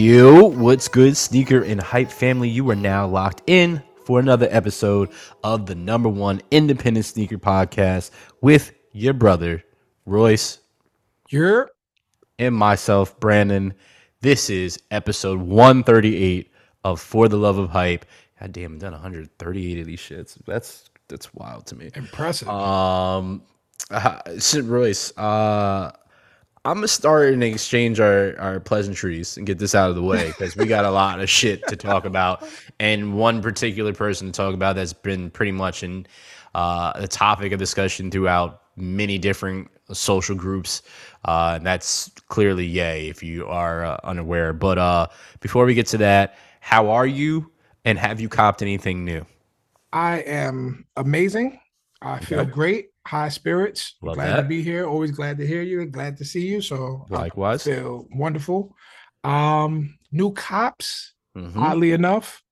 Yo, what's good, sneaker and hype family? You are now locked in for another episode of the number one independent sneaker podcast with your brother, Royce, You're and myself, Brandon. This is episode 138 of For the Love of Hype. God damn, I've done 138 of these shits. That's that's wild to me. impressive. Um, uh, Royce, uh, I'm gonna start and exchange our, our pleasantries and get this out of the way because we got a lot of shit to talk about, and one particular person to talk about that's been pretty much in uh, a topic of discussion throughout many different social groups. Uh, and that's clearly Ye if you are uh, unaware. But uh, before we get to that, how are you? And have you copped anything new? I am amazing. I feel great. High spirits. Love glad that. to be here. Always glad to hear you and glad to see you. So I Likewise. feel wonderful. Um, new cops, Mhm. oddly enough,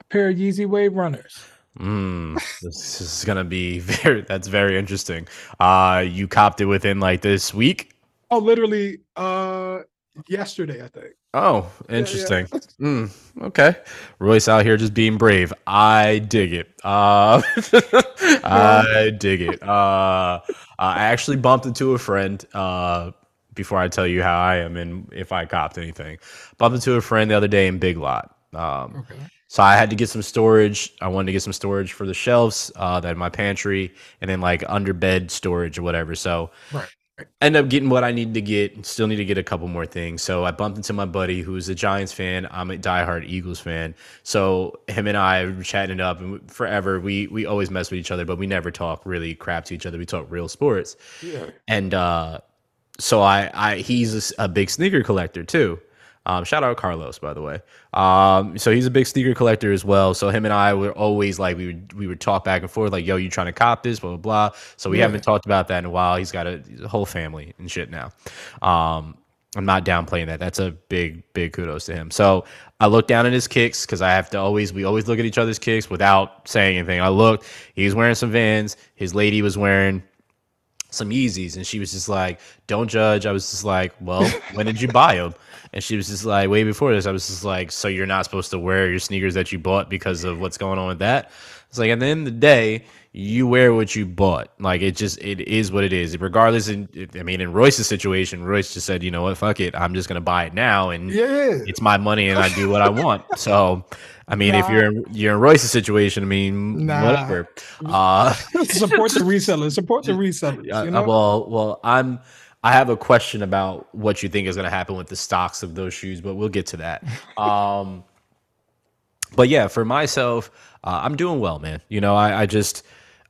a pair of Yeezy Wave runners. Mm, this is gonna be very. That's very interesting. Uh, you copped it within like this week. Oh, literally uh yesterday, I think. Oh, interesting. Mm, okay, Royce out here just being brave. I dig it. Uh, I dig it. Uh, I actually bumped into a friend. Uh, before I tell you how I am and if I copped anything, bumped into a friend the other day in Big Lot. Um, Okay. So I had to get some storage. I wanted to get some storage for the shelves uh, that in my pantry, and then like under bed storage or whatever. So Right. End up getting what I needed to get. Still need to get a couple more things. So I bumped into my buddy who's a Giants fan. I'm a diehard Eagles fan. So him and I were chatting it up, and forever we we always mess with each other, but we never talk really crap to each other. We talk real sports. Yeah. And uh, so I, I he's a big sneaker collector too. Um, shout out Carlos, by the way. Um, so he's a big sneaker collector as well. So him and I were always like we would we would talk back and forth like, "Yo, you trying to cop this?" Blah blah blah. So we Yeah. haven't talked about that in a while. He's got a, a whole family and shit now. Um, I'm not downplaying that. That's a big big kudos to him. So I looked down at his kicks because I have to always we always look at each other's kicks without saying anything. I looked. He was wearing some Vans. His lady was wearing some Yeezys, and she was just like, "Don't judge." I was just like, "Well, when did you buy them?" And she was just like, "Way before this." I was just like, "So you're not supposed to wear your sneakers that you bought because of what's going on with that?" It's like at the end of the day, you wear what you bought. Like it just it is what it is. Regardless, in I mean, in Royce's situation, Royce just said, "You know what? Fuck it. I'm just gonna buy it now." And Yeah. it's my money and I do what I want. So, I mean, if you're in, you're in Royce's situation, I mean, Nah. whatever. Uh, Support the resellers. Support the resellers. uh, You know? well, well, I'm. I have a question about what you think is going to happen with the stocks of those shoes, but we'll get to that. Um, but yeah, for myself, uh, I'm doing well, man. You know, I, I just,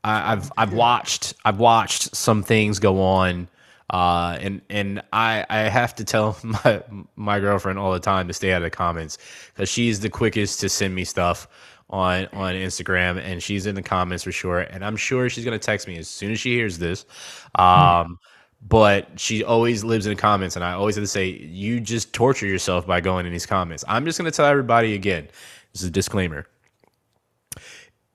I, I've, I've watched, I've watched some things go on, uh, and and I, I have to tell my my girlfriend all the time to stay out of the comments because she's the quickest to send me stuff on on Instagram, and she's in the comments for sure. And I'm sure she's gonna text me as soon as she hears this. Um, but she always lives in the comments, and I always have to say, you just torture yourself by going in these comments. I'm just gonna tell everybody again. This is a disclaimer.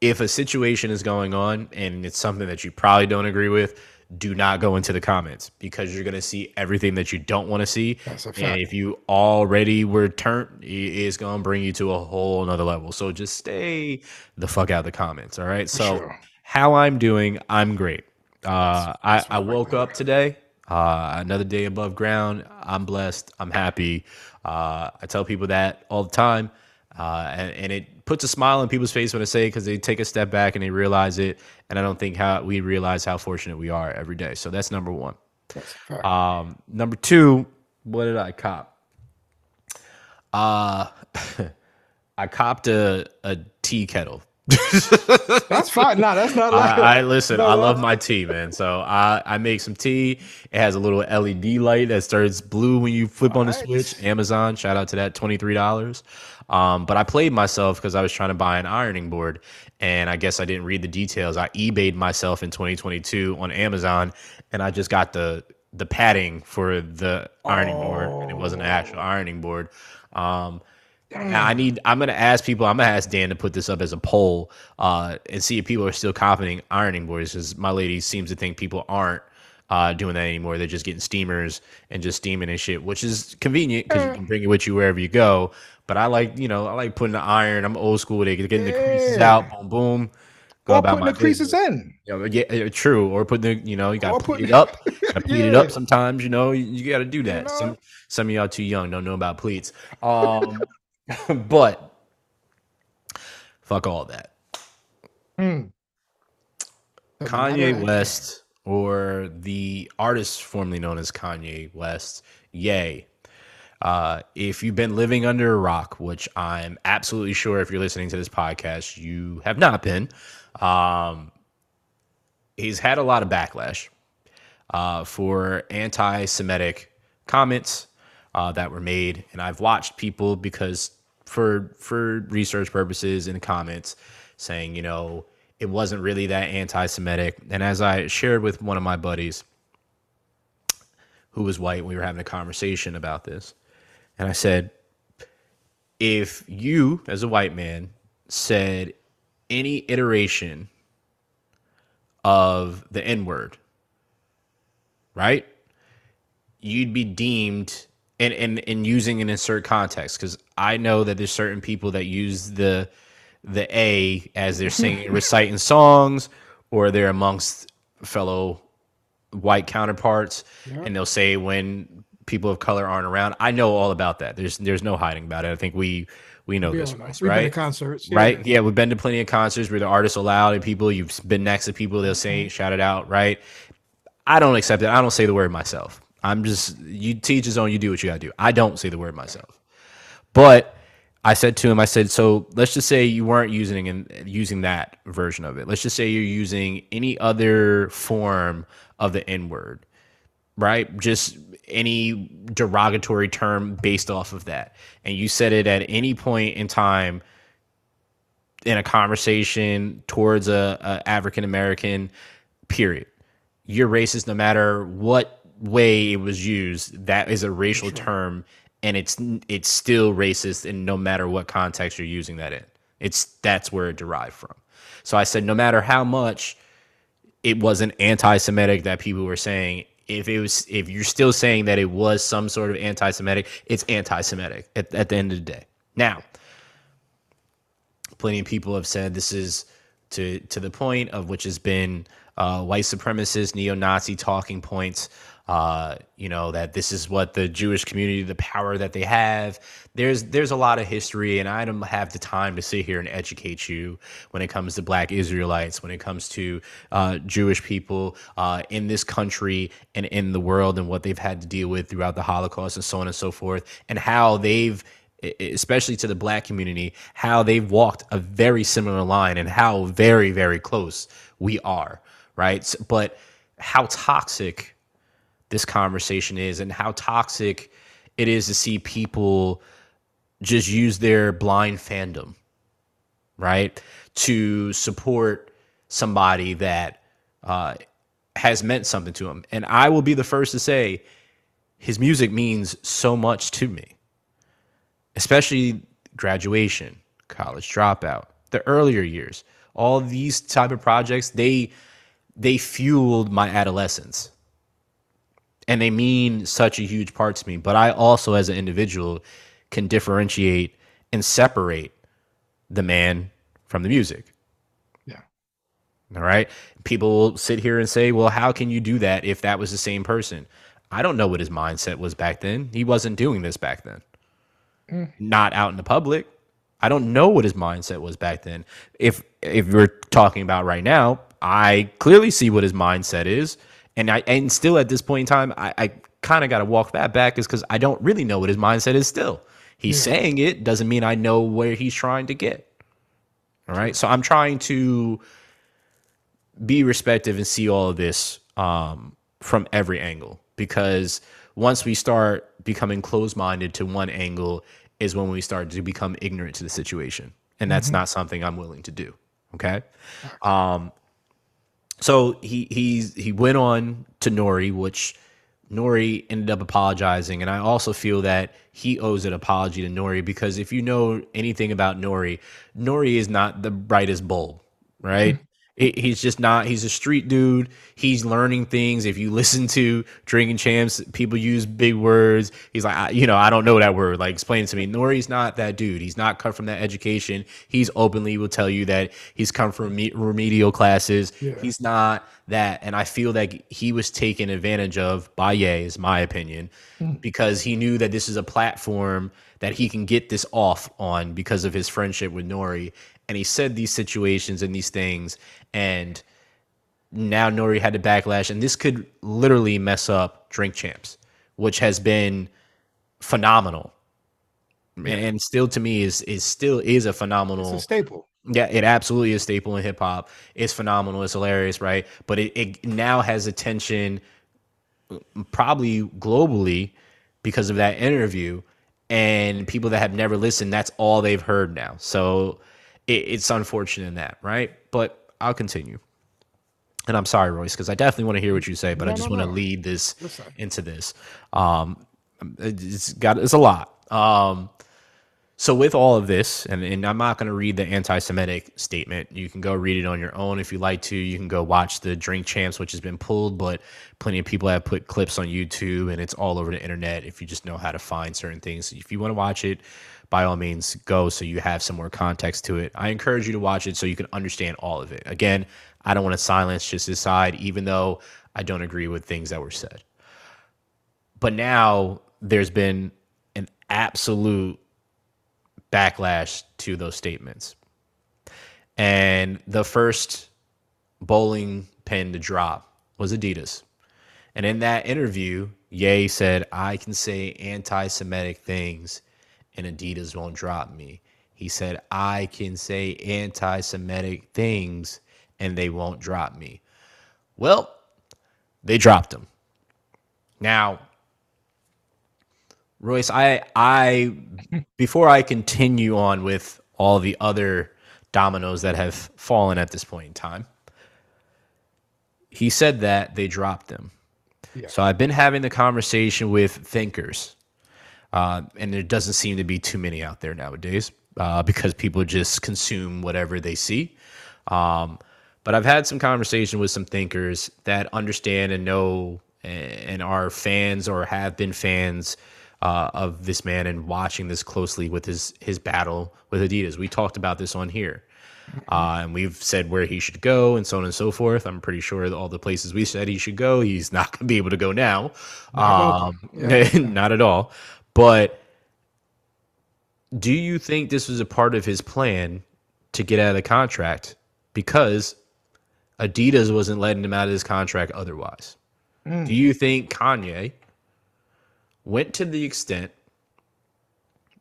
If a situation is going on and it's something that you probably don't agree with, do not go into the comments because you're going to see everything that you don't want to see. That's And if you already were turned, it is going to bring you to a whole another level. So just stay the fuck out of the comments. All right. So, sure. how I'm doing, I'm great. Uh, I, I woke up today, uh, another day above ground. I'm blessed. I'm happy. Uh, I tell people that all the time. Uh, and, and it puts a smile on people's face when I say it because they take a step back and they realize it. And I don't think how we realize how fortunate we are every day. So that's number one. That's. Um, number two, what did I cop? Uh, I copped a, a tea kettle. that's fine. Nah, that's not like I, I listen. No, I love my tea, man. So I I make some tea. It has a little LED light that starts blue when you flip on the Nice. switch. Amazon, shout out to that, twenty three dollars. Um, but I played myself because I was trying to buy an ironing board, and I guess I didn't read the details. I eBayed myself in 2022 on Amazon, and I just got the the padding for the ironing board, and it wasn't an actual ironing board. Um, now, I need. I'm gonna ask people. I'm gonna ask Dan to put this up as a poll, uh, and see if people are still confident ironing boards. Because my lady seems to think people aren't. uh, doing that anymore. They're just getting steamers and just steaming and shit, which is convenient because you can bring it with you wherever you go. But I like, you know, I like putting the iron. I'm old school. They getting the creases out, boom, boom. Go Or about putting my the creases business. in. You know, yeah, yeah, true. Or putting the, you know, you got to pleat it up. Got to pleat it up sometimes. You know, you, you got to do that. know? Some some of y'all too young, don't know about pleats. Um, but fuck all that. Hmm. Kanye West, or the artist formerly known as Kanye West, Ye. Uh, if you've been living under a rock, which I'm absolutely sure if you're listening to this podcast, you have not been, um, he's had a lot of backlash uh, for anti Semitic comments uh, that were made. And I've watched people because for for research purposes in the comments saying, you know, it wasn't really that anti-Semitic. And as I shared with one of my buddies who was white, we were having a conversation about this. And I said, if you, as a white man, said any iteration of the N-word, right? You'd be deemed and and, and using an insert context because I know that there's certain people that use the the A as they're singing reciting songs or they're amongst fellow white counterparts and they'll say when people of color aren't around. I know all about that. There's there's no hiding about it. I think we we know We this, know. Royce, We've been to right? concerts. yeah. right? Yeah, we've been to plenty of concerts where the artists allowed and people you've been next to people they'll say mm-hmm. shout it out, right? I don't accept it. I don't say the word myself. I'm just you teach his own. You do what you gotta do. I don't say the word myself. But I said to him, I said, so let's just say you weren't using and using that version of it. Let's just say you're using any other form of the N word, right? Just any derogatory term based off of that, and you said it at any point in time in a conversation towards a, a African American, period. You're racist no matter what way it was used. That is a racial term, and it's it's still racist, and no matter what context you're using that in, it's that's where it derived from. So I said, no matter how much it wasn't anti-Semitic that people were saying. If it was, if you're still saying that it was some sort of anti-Semitic, it's anti-Semitic at, at the end of the day. Now, plenty of people have said this is to to the point of which has been uh, white supremacist, neo-Nazi talking points. Uh, you know that this is what the Jewish community, the power that they have. There's there's a lot of history, and I don't have the time to sit here and educate you when it comes to Black Israelites, when it comes to uh, Jewish people uh, in this country and in the world, and what they've had to deal with throughout the Holocaust, and so on and so forth, and how they've especially to the black community, how they've walked a very similar line and how very, very close we are, right? But how toxic this conversation is and how toxic it is to see people just use their blind fandom, right? To support somebody that uh, has meant something to them. And I will be the first to say his music means so much to me especially graduation, college dropout, the earlier years. All these type of projects, they they fueled my adolescence. And they mean such a huge part to me, but I also as an individual can differentiate and separate the man from the music. Yeah. All right. People will sit here and say, well, how can you do that if that was the same person? I don't know what his mindset was back then. He wasn't doing this back then mm. not out in the public. I don't know what his mindset was back then. If if we're talking about right now, I clearly see what his mindset is, and I and still at this point in time, I, I kind of got to walk that back, is because I don't really know what his mindset is. Still, he's saying it doesn't mean I know where he's trying to get. All right, so I'm trying to be respective and see all of this um, from every angle. Because once we start becoming closed-minded to one angle is when we start to become ignorant to the situation. And that's not something i'm willing to do. Okay? Um, so he he's he went on to N.O.R.E. which N.O.R.E. ended up apologizing. And i also feel that he owes an apology to N.O.R.E. because if you know anything about N.O.R.E. N.O.R.E. is not the brightest bulb right mm-hmm. He's just not he's a street dude. He's learning things. If you listen to drinking champs people use big words. He's like I, you know i don't know that word. Like explain to me. N.O.R.E.'s not that dude. He's not come from that education. He's openly will tell you that he's come from remedial classes. Yeah. he's not that. And i feel that he was taken advantage of by Ye, is my opinion mm. because he knew that this is a platform that he can get this off on because of his friendship with N.O.R.E. and he said these situations and these things and now N.O.R.E. had to backlash, and this could literally mess up Drink Champs, which has been phenomenal, yeah. and still to me is is still is a phenomenal a staple. Yeah, it absolutely is staple in hip hop. It's phenomenal. It's hilarious, right? But it, it now has attention, probably globally, because of that interview, and people that have never listened. That's all they've heard now. So it, it's unfortunate in that, right? But I'll continue. And I'm sorry, Royce, because I definitely want to hear what you say, but no, I just no, want to no. lead this into this. Um, it's got it's a lot. Um, so with all of this, and, and I'm not going to read the anti-Semitic statement. You can go read it on your own if you like to. You can go watch the Drink Champs, which has been pulled, but plenty of people have put clips on YouTube, and it's all over the internet. If you just know how to find certain things, if you want to watch it, by all means go so you have some more context to it. I encourage you to watch it so you can understand all of it. Again, I don't want to silence just his side, even though I don't agree with things that were said. But now there's been an absolute backlash to those statements. And the first bowling pin to drop was Adidas. And in that interview, Ye said, I can say anti Semitic things and Adidas won't drop me. He said, I can say anti Semitic things and they won't drop me. Well, they dropped him. Now, Royce, I I before I continue on with all the other dominoes that have fallen at this point in time, he said that they dropped them. Yeah. So I've been having the conversation with thinkers uh, and there doesn't seem to be too many out there nowadays uh, because people just consume whatever they see. Um, but I've had some conversation with some thinkers that understand and know and are fans or have been fans uh, of this man and watching this closely with his his battle with Adidas. We talked about this on here. Uh, and we've said where he should go and so on and so forth. I'm pretty sure all the places we said he should go, he's not going to be able to go now. Um, yeah. not at all. But do you think this was a part of his plan to get out of the contract because Adidas wasn't letting him out of his contract otherwise? Mm. Do you think Kanye went to the extent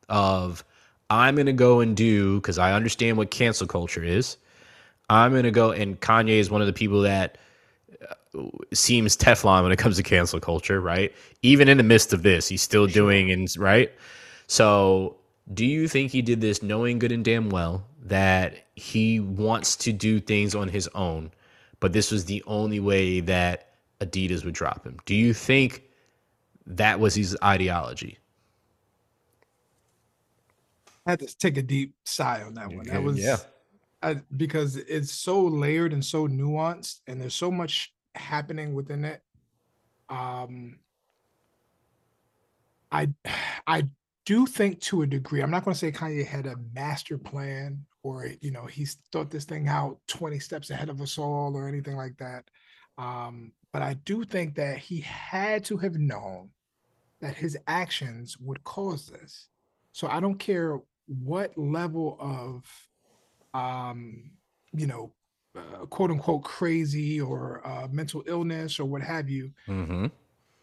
of I'm going to go and do because I understand what cancel culture is. I'm going to go and Kanye is one of the people that uh, seems Teflon when it comes to cancel culture, right? Even in the midst of this, he's still doing and right. So, do you think he did this knowing good and damn well that he wants to do things on his own, but this was the only way that Adidas would drop him? Do you think that was his ideology? I had to take a deep sigh on that one. That was yeah. I, because it's so layered and so nuanced, and there's so much happening within it. Um, I I do think to a degree. I'm not going to say Kanye had a master plan or you know he's thought this thing out 20 steps ahead of us all or anything like that. Um, but I do think that he had to have known that his actions would cause this. So I don't care what level of um, you know uh, quote unquote crazy or uh, mental illness or what have you, mm-hmm.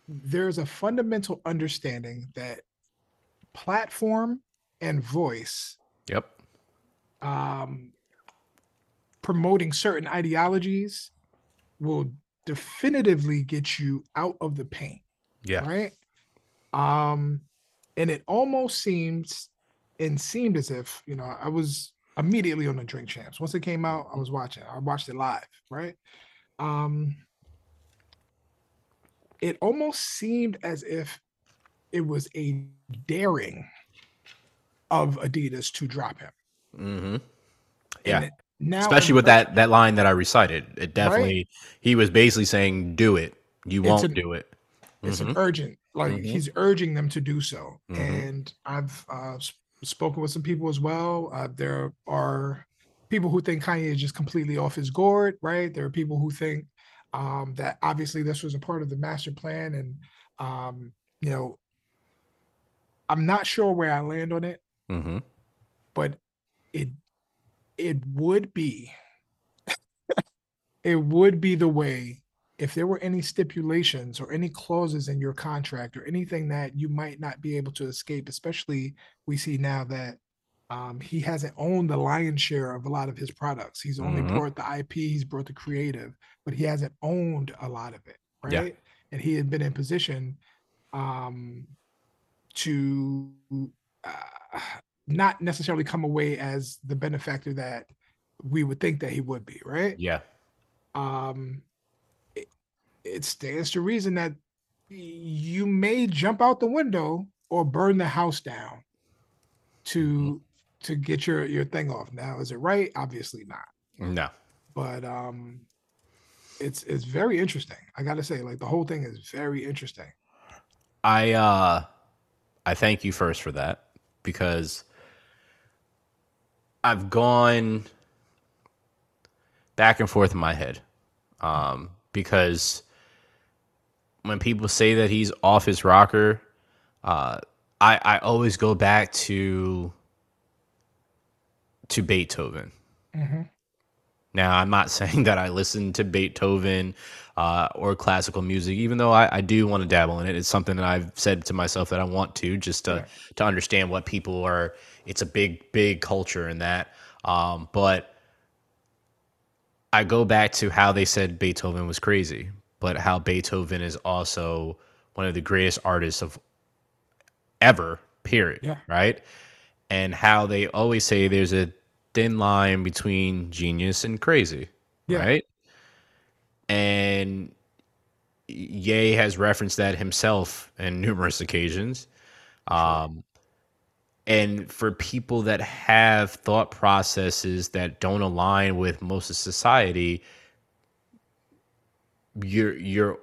there's a fundamental understanding that platform and voice. Yep. Um, promoting certain ideologies will definitively get you out of the paint. Yeah. Right. Um, and it almost seems and seemed as if you know I was immediately on the Drink Champs. Once it came out, I was watching. I watched it live, right? Um, it almost seemed as if it was a daring of Adidas to drop him. Mm-hmm. Yeah. And, now, Especially with that that line that I recited. It definitely he was basically saying, "Do it. You It's won't an- do it." it's an Mhm. urgent like Mhm. he's urging them to do so Mhm. and i've uh, spoken with some people as well uh, there are people who think kanye is just completely off his gourd right there are people who think um, that obviously this was a part of the master plan and um, you know i'm not sure where i land on it Mhm. but it it would be it would be the way if there were any stipulations or any clauses in your contract or anything that you might not be able to escape especially we see now that um, he hasn't owned the lion's share of a lot of his products he's only Mhm. brought the ip he's brought the creative but he hasn't owned a lot of it right Yeah. and he had been in position um, to uh, not necessarily come away as the benefactor that we would think that he would be, right? Yeah. Um, it, it stands to reason that you may jump out the window or burn the house down to to get your your thing off. Now, is it right? Obviously not. No. But um, it's it's very interesting. I gotta say, like the whole thing is very interesting. I uh I thank you first for that because I've gone back and forth in my head. Um because when people say that he's off his rocker, uh I I always go back to to Beethoven. Mhm. Now, I'm not saying that I listen to Beethoven uh, or classical music, even though I, I do want to dabble in it. It's something that I've said to myself that I want to, just to Right. to understand what people are. It's a big, big culture in that. Um, but I go back to how they said Beethoven was crazy, but how Beethoven is also one of the greatest artists of ever. Period. Yeah. Right. And how they always say there's a thin line between genius and crazy. Yeah. Right. And Ye has referenced that himself in numerous occasions. Um, and for people that have thought processes that don't align with most of society, you're you're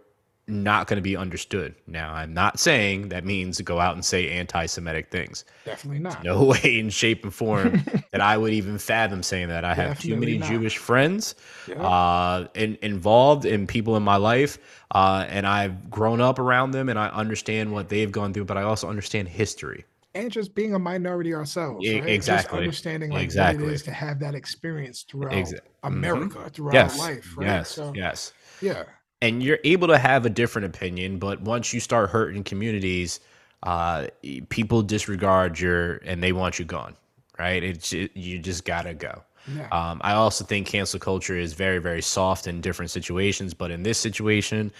not going to be understood. Now, I'm not saying that means go out and say anti-Semitic things. Definitely not. No way in shape and form that I would even fathom saying that. I have too many not. Jewish friends Yeah. uh, in, involved and people in my life, uh, and I've grown up around them, and I understand what they've gone through. But I also understand history. And just being a minority ourselves, right? Just exactly. understanding like what Exactly. it is to have that experience throughout Exa- mhm. America, throughout Yes, life, right? yes, so, yes. yeah, and you're able to have a different opinion but once you start hurting communities uh people disregard your and they want you gone right it's ju- you just gotta go yeah, um, I also think cancel culture is very, very soft in different situations, but in this situation,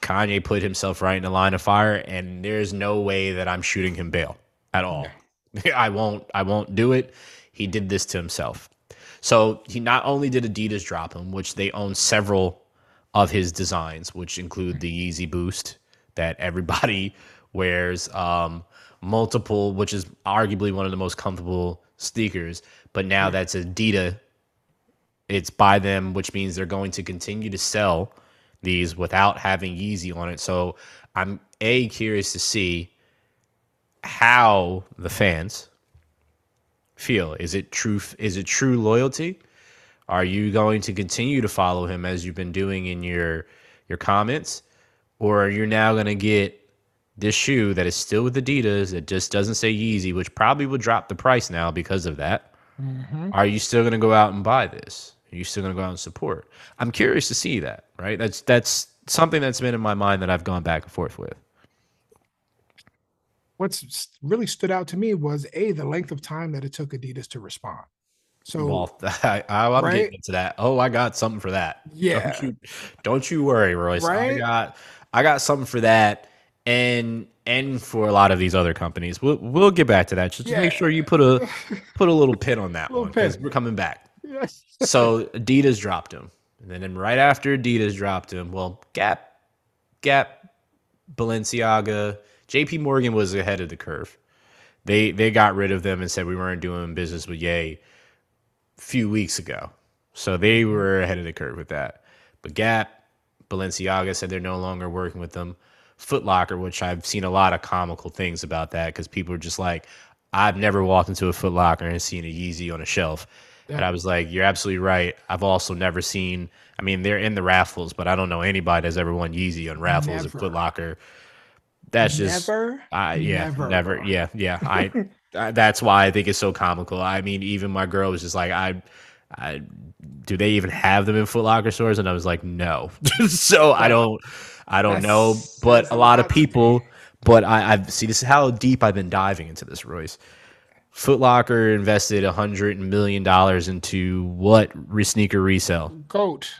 Kanye put himself right in the line of fire, and there's no way that I'm shooting him bail at all. I won't. I won't do it. He did this to himself. So he not only did Adidas drop him, which they own several of his designs, which include the Yeezy Boost that everybody wears, um, multiple, which is arguably one of the most comfortable sneakers. But now that's Adidas. It's by them, which means they're going to continue to sell these without having Yeezy on it. So I'm a curious to see how the fans feel. Is it true? Is it true loyalty? Are you going to continue to follow him as you've been doing in your your comments, or are you now going to get this shoe that is still with Adidas that just doesn't say Yeezy, which probably will drop the price now because of that? Mhm. Are you still going to go out and buy this? Are still going to go out and support? I'm curious to see that. Right? That's that's something that's been in my mind that I've gone back and forth with. What's really stood out to me was a the length of time that it took Adidas to respond. So Well, I, I'm Right? getting into that. Oh, I got something for that. Yeah. Don't you, don't you worry, Royce. Right? I got I got something for that, and and for a lot of these other companies. We'll we'll get back to that. Just Yeah. make sure you put a put a little pin on that one because we're coming back. So Adidas dropped him, and then right after Adidas dropped him, well, Gap, Gap, Balenciaga, J.P. Morgan was ahead of the curve. They they got rid of them and said we weren't doing business with Ye. few weeks ago. So they were ahead of the curve with that. But Gap, Balenciaga said they're no longer working with them. Foot Locker, which I've seen a lot of comical things about that because people are just like, I've never walked into a Foot Locker and seen a Yeezy on a shelf. Yeah. And I was like, you're absolutely right. I've also never seen, I mean, they're in the raffles, but I don't know anybody that's ever won Yeezy on raffles never. at Foot Locker. That's just, never. I, yeah, never. never yeah, yeah. I, I, that's why I think it's so comical. I mean, even my girl was just like, I, I, do they even have them in Foot Locker stores? And I was like, no. so I don't, I don't that's, know. But a lot of people, but I, I've see this is how deep I've been diving into this, Royce. Foot Locker invested a hundred million dollars into what sneaker resale? Goat.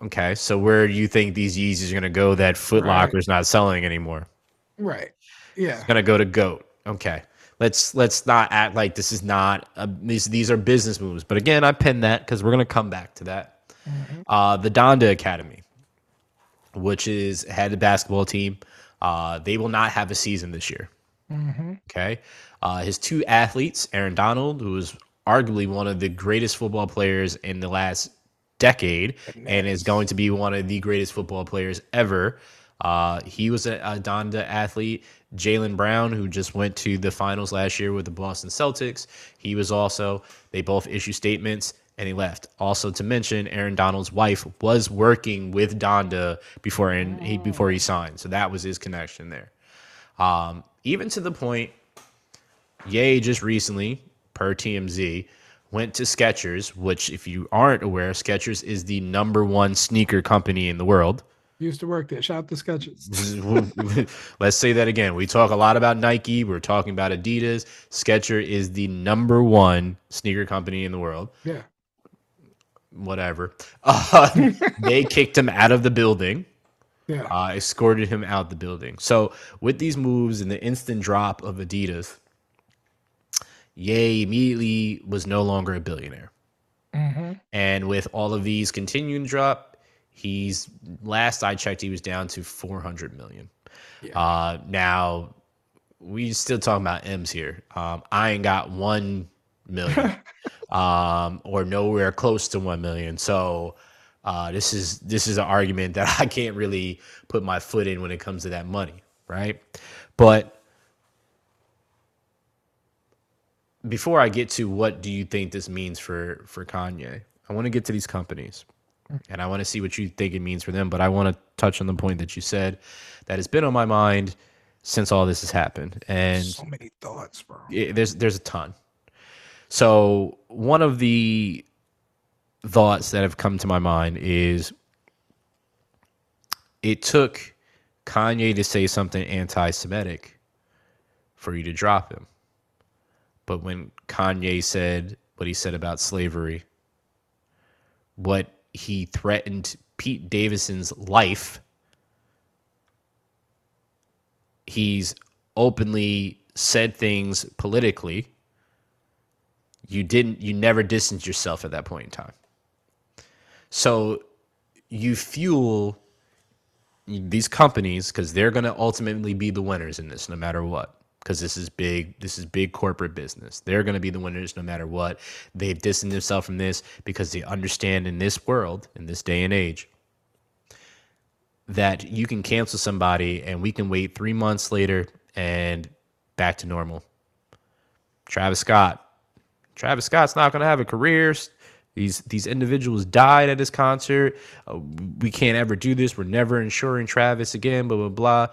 Okay, so where do you think these Yeezys are going to go that Foot Locker's right. not selling anymore? Right. Yeah. It's going to go to Goat. Okay. Let's let's not act like this is not a, these these are business moves. But again, I pinned that because we're going to come back to that. Mm-hmm. Uh, the Donda Academy, which is head of basketball team, uh, they will not have a season this year. Mm-hmm. Okay. Uh, his two athletes, Aaron Donald, who is arguably one of the greatest football players in the last decade and is going to be one of the greatest football players ever. Uh, he was a, a Donda athlete. Jaylen Brown, who just went to the finals last year with the Boston Celtics, he was also, they both issued statements and he left. Also to mention, Aaron Donald's wife was working with Donda before and he before he signed, so that was his connection there. Um, even to the point Ye just recently, per TMZ, went to Skechers, which, if you aren't aware, Skechers is the number one sneaker company in the world. Used to work there. Shout out to Skechers. Let's say that again. We talk a lot about Nike. We're talking about Adidas. Sketcher is the number one sneaker company in the world. Yeah. Whatever. Uh, they kicked him out of the building. Yeah. Uh, escorted him out the building. So with these moves and the instant drop of Adidas, Ye immediately was no longer a billionaire. Mm-hmm. And with all of these continuing to drop, he's last I checked, he was down to 400 million. Yeah. Uh, now we still talking about M's here. Um, I ain't got one million, um, or nowhere close to one million. So uh, this is this is an argument that I can't really put my foot in when it comes to that money, right? But before I get to what do you think this means for for Kanye, I want to get to these companies. Mm. And I want to see what you think it means for them, but I want to touch on the point that you said that has been on my mind since all this has happened. And so many thoughts, bro. It, there's there's a ton. So one of the thoughts that have come to my mind is it took Kanye to say something anti-Semitic for you to drop him. But when Kanye said what he said about slavery, what he threatened Pete Davidson's life, he's openly said things politically. You didn't, you never distanced yourself at that point in time. So you fuel these companies because they're going to ultimately be the winners in this no matter what because this is big. This is big corporate business. They're going to be the winners no matter what. They've distanced themselves from this because they understand in this world, in this day and age, that you can cancel somebody and we can wait three months later and back to normal. Travis Scott. Travis Scott's not going to have a career. These these individuals died at his concert. Uh, we can't ever do this. We're never insuring Travis again. Blah blah blah.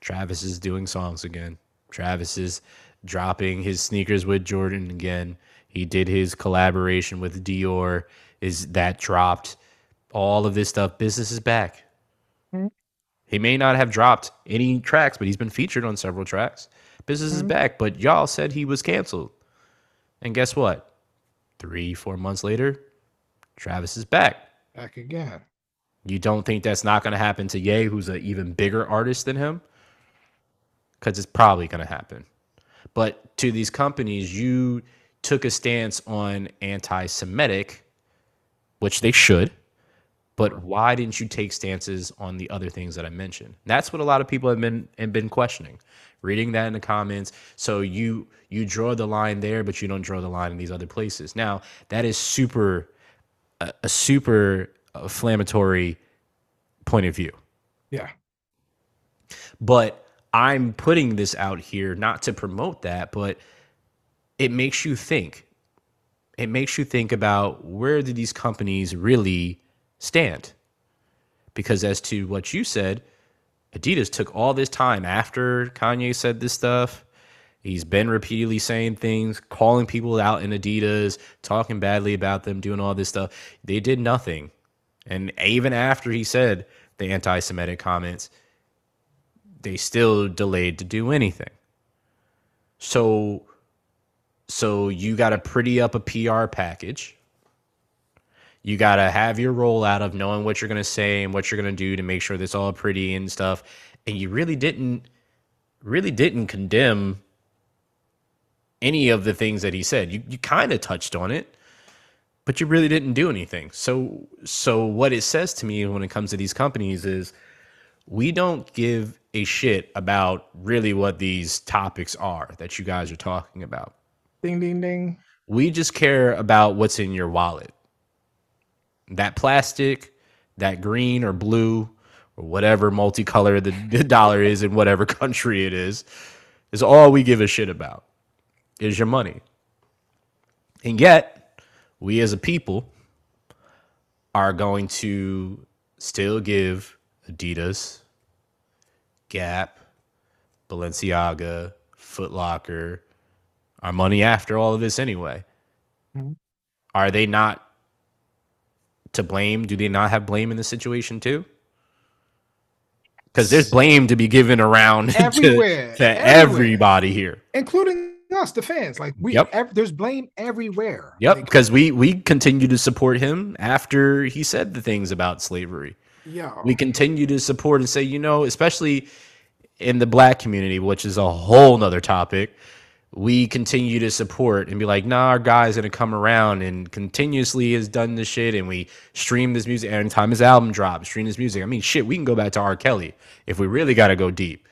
Travis is doing songs again. Travis is dropping his sneakers with Jordan again. He did his collaboration with Dior. Is that dropped? All of this stuff. Business is back. Mm-hmm. He may not have dropped any tracks, but he's been featured on several tracks. Business mm-hmm. is back, but y'all said he was canceled. And guess what? Three, four months later, Travis is back. Back again. You don't think that's not going to happen to Ye, who's an even bigger artist than him? Because it's probably going to happen. But to these companies, you took a stance on anti Semitic, which they should, But why didn't you take stances on the other things that I mentioned? That's what a lot of people have been have been questioning. Reading that in the comments. So you you draw the line there, but you don't draw the line in these other places. Now, that is super a, a super uh, inflammatory point of view. Yeah. But I'm putting this out here not to promote that, but it makes you think. It makes you think about where do these companies really stand? Because as to what you said, Adidas took all this time after Kanye said this stuff. He's been repeatedly saying things, calling people out in Adidas, talking badly about them, doing all this stuff. They did nothing. And even after he said the anti Semitic comments, they still delayed to do anything. So so you got to pretty up a PR package. You got to have your rollout of knowing what you're going to say and what you're going to do to make sure that's all pretty and stuff. And you really didn't really didn't condemn any of the things that he said. You you kind of touched on it, but you really didn't do anything. So so what it says to me when it comes to these companies is we don't give a shit about really what these topics are that you guys are talking about. Ding ding ding. We just care about what's in your wallet. That plastic, that green or blue or whatever multicolor the, the dollar is in whatever country it is, is all we give a shit about. Is your money. And yet, we as a people are going to still give Adidas, Gap, Balenciaga, Foot Locker our money after all of this anyway. Mm-hmm. Are they not to blame? Do they not have blame in this situation too? Because there's blame to be given around everywhere, to, to everywhere. everybody here, including us, the fans. Like we, yep. ev- there's blame everywhere. Yep, because we we continue to support him after he said the things about slavery. Yeah, we continue to support and say, you know, especially in the black community, which is a whole nother topic we continue to support and be like, nah, our guy's gonna come around and continuously has done this shit, and we stream this music every time his album drops, stream this music. I mean, shit, we can go back to R. Kelly if we really gotta go deep.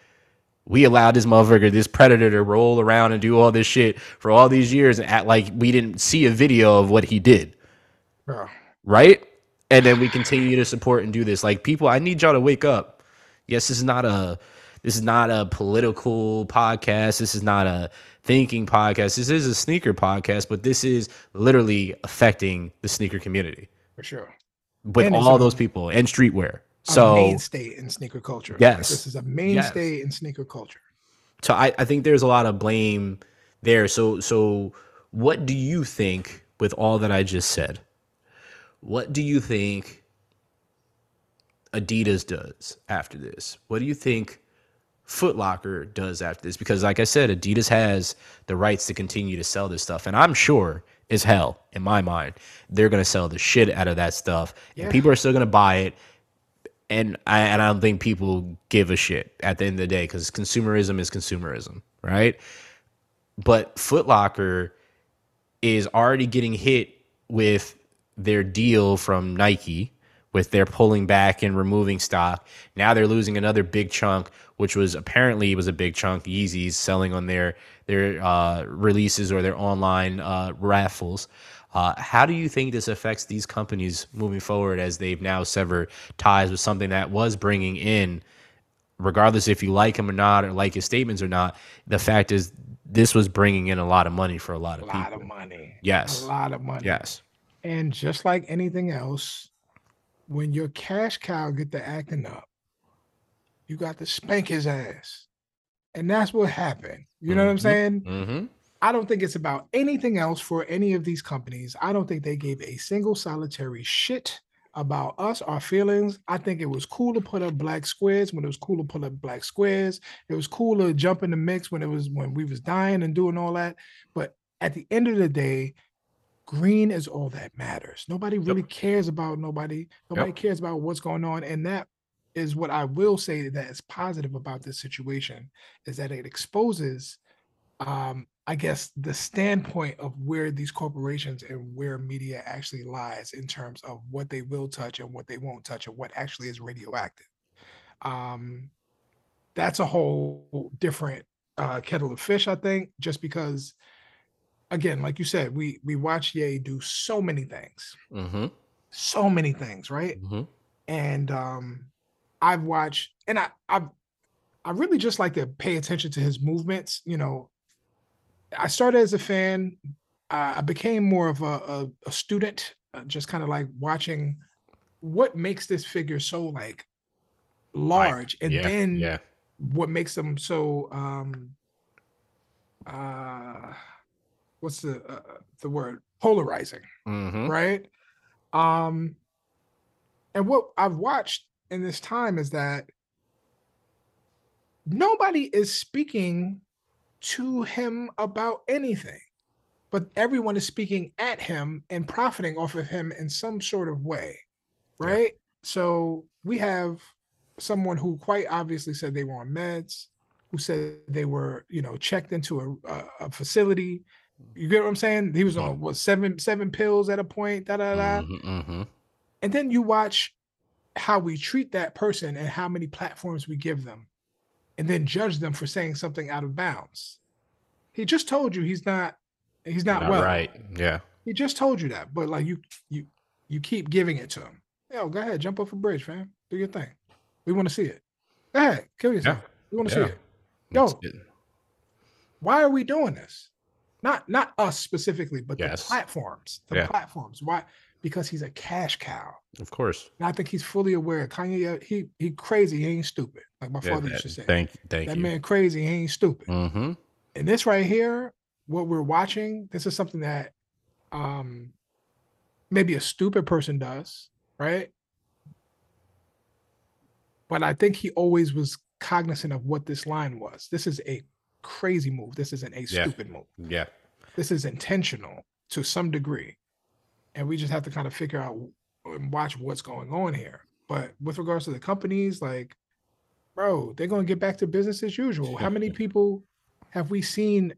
We allowed this motherfucker, this predator, to roll around and do all this shit for all these years and act like we didn't see a video of what he did. Bro. Right? And then we continue to support and do this. Like, people, I need y'all to wake up. Yes, this is not a this is not a political podcast. This is not a thinking podcast. This is a sneaker podcast, but this is literally affecting the sneaker community for sure. With and all those people and streetwear. So mainstay in sneaker culture. Yes, like this is a mainstay yes. in sneaker culture. So I, I think there's a lot of blame there. So so what do you think with all that I just said? What do you think Adidas does after this? What do you think Footlocker does after this because, like I said, Adidas has the rights to continue to sell this stuff, and I'm sure as hell in my mind they're gonna sell the shit out of that stuff, yeah. and people are still gonna buy it. And I and I don't think people give a shit at the end of the day because consumerism is consumerism, right? But Footlocker is already getting hit with their deal from Nike with their pulling back and removing stock. Now they're losing another big chunk, which was apparently was a big chunk. Yeezys selling on their their uh, releases or their online uh, raffles. Uh, how do you think this affects these companies moving forward as they've now severed ties with something that was bringing in, regardless if you like him or not or like his statements or not? The fact is, this was bringing in a lot of money for a lot of a people. A lot of money. Yes. A lot of money. Yes. And just like anything else, when your cash cow get to acting up, you got to spank his ass. And that's what happened. You mm-hmm. know what I'm mm-hmm. saying? Mm-hmm. I don't think it's about anything else for any of these companies. I don't think they gave a single solitary shit about us, our feelings. I think it was cool to put up black squares when it was cool to put up black squares. It was cool to jump in the mix when it was when we was dying and doing all that. But at the end of the day, green is all that matters. Nobody really yep. cares about nobody. Nobody yep. cares about what's going on. And that is what I will say that is positive about this situation is that it exposes um, I guess the standpoint of where these corporations and where media actually lies in terms of what they will touch and what they won't touch and what actually is radioactive. Um, that's a whole different uh, kettle of fish, I think, just because, again, like you said, we we watch Ye do so many things, Mm-hmm. so many things, right? Mm-hmm. And um, I've watched, and I I've I really just like to pay attention to his movements. You know, I started as a fan. Uh, I became more of a, a, a student, uh, just kind of like watching what makes this figure so like large, and yeah. then yeah. what makes them so um uh what's the uh, the word polarizing, Mm-hmm. right? Um, and what I've watched in this time is that nobody is speaking to him about anything, but everyone is speaking at him and profiting off of him in some sort of way, Yeah. right? So we have someone who quite obviously said they were on meds, who said they were, you know, checked into a, a facility. You get what I'm saying? He was on what seven seven pills at a point, da da da. Mm-hmm. Mm-hmm. And then you watch how we treat that person and how many platforms we give them, and then judge them for saying something out of bounds. He just told you he's not he's not, Not well. right. Yeah. He just told you that, but like you you you keep giving it to him. Yo, go ahead, jump off a bridge, fam. Do your thing. We want to see it. Go ahead, kill yourself. We want to Yeah. see it. Yo, why are we doing this? Not not us specifically, but Yes. the platforms. The Yeah. platforms. Why? Because he's a cash cow. Of course. And I think he's fully aware. Kanye, uh, he he crazy, he ain't stupid. Like my Yeah, father that- used to say. thank thank that you. man crazy, he ain't stupid. Mm-hmm. And this right here, what we're watching, this is something that um maybe a stupid person does, right? But I think he always was cognizant of what this line was. This is a crazy move. This isn't a Yeah. stupid move. Yeah. This is intentional to some degree. And we just have to kind of figure out and watch what's going on here. But with regards to the companies, like, bro, they're going to get back to business as usual. How many people have we seen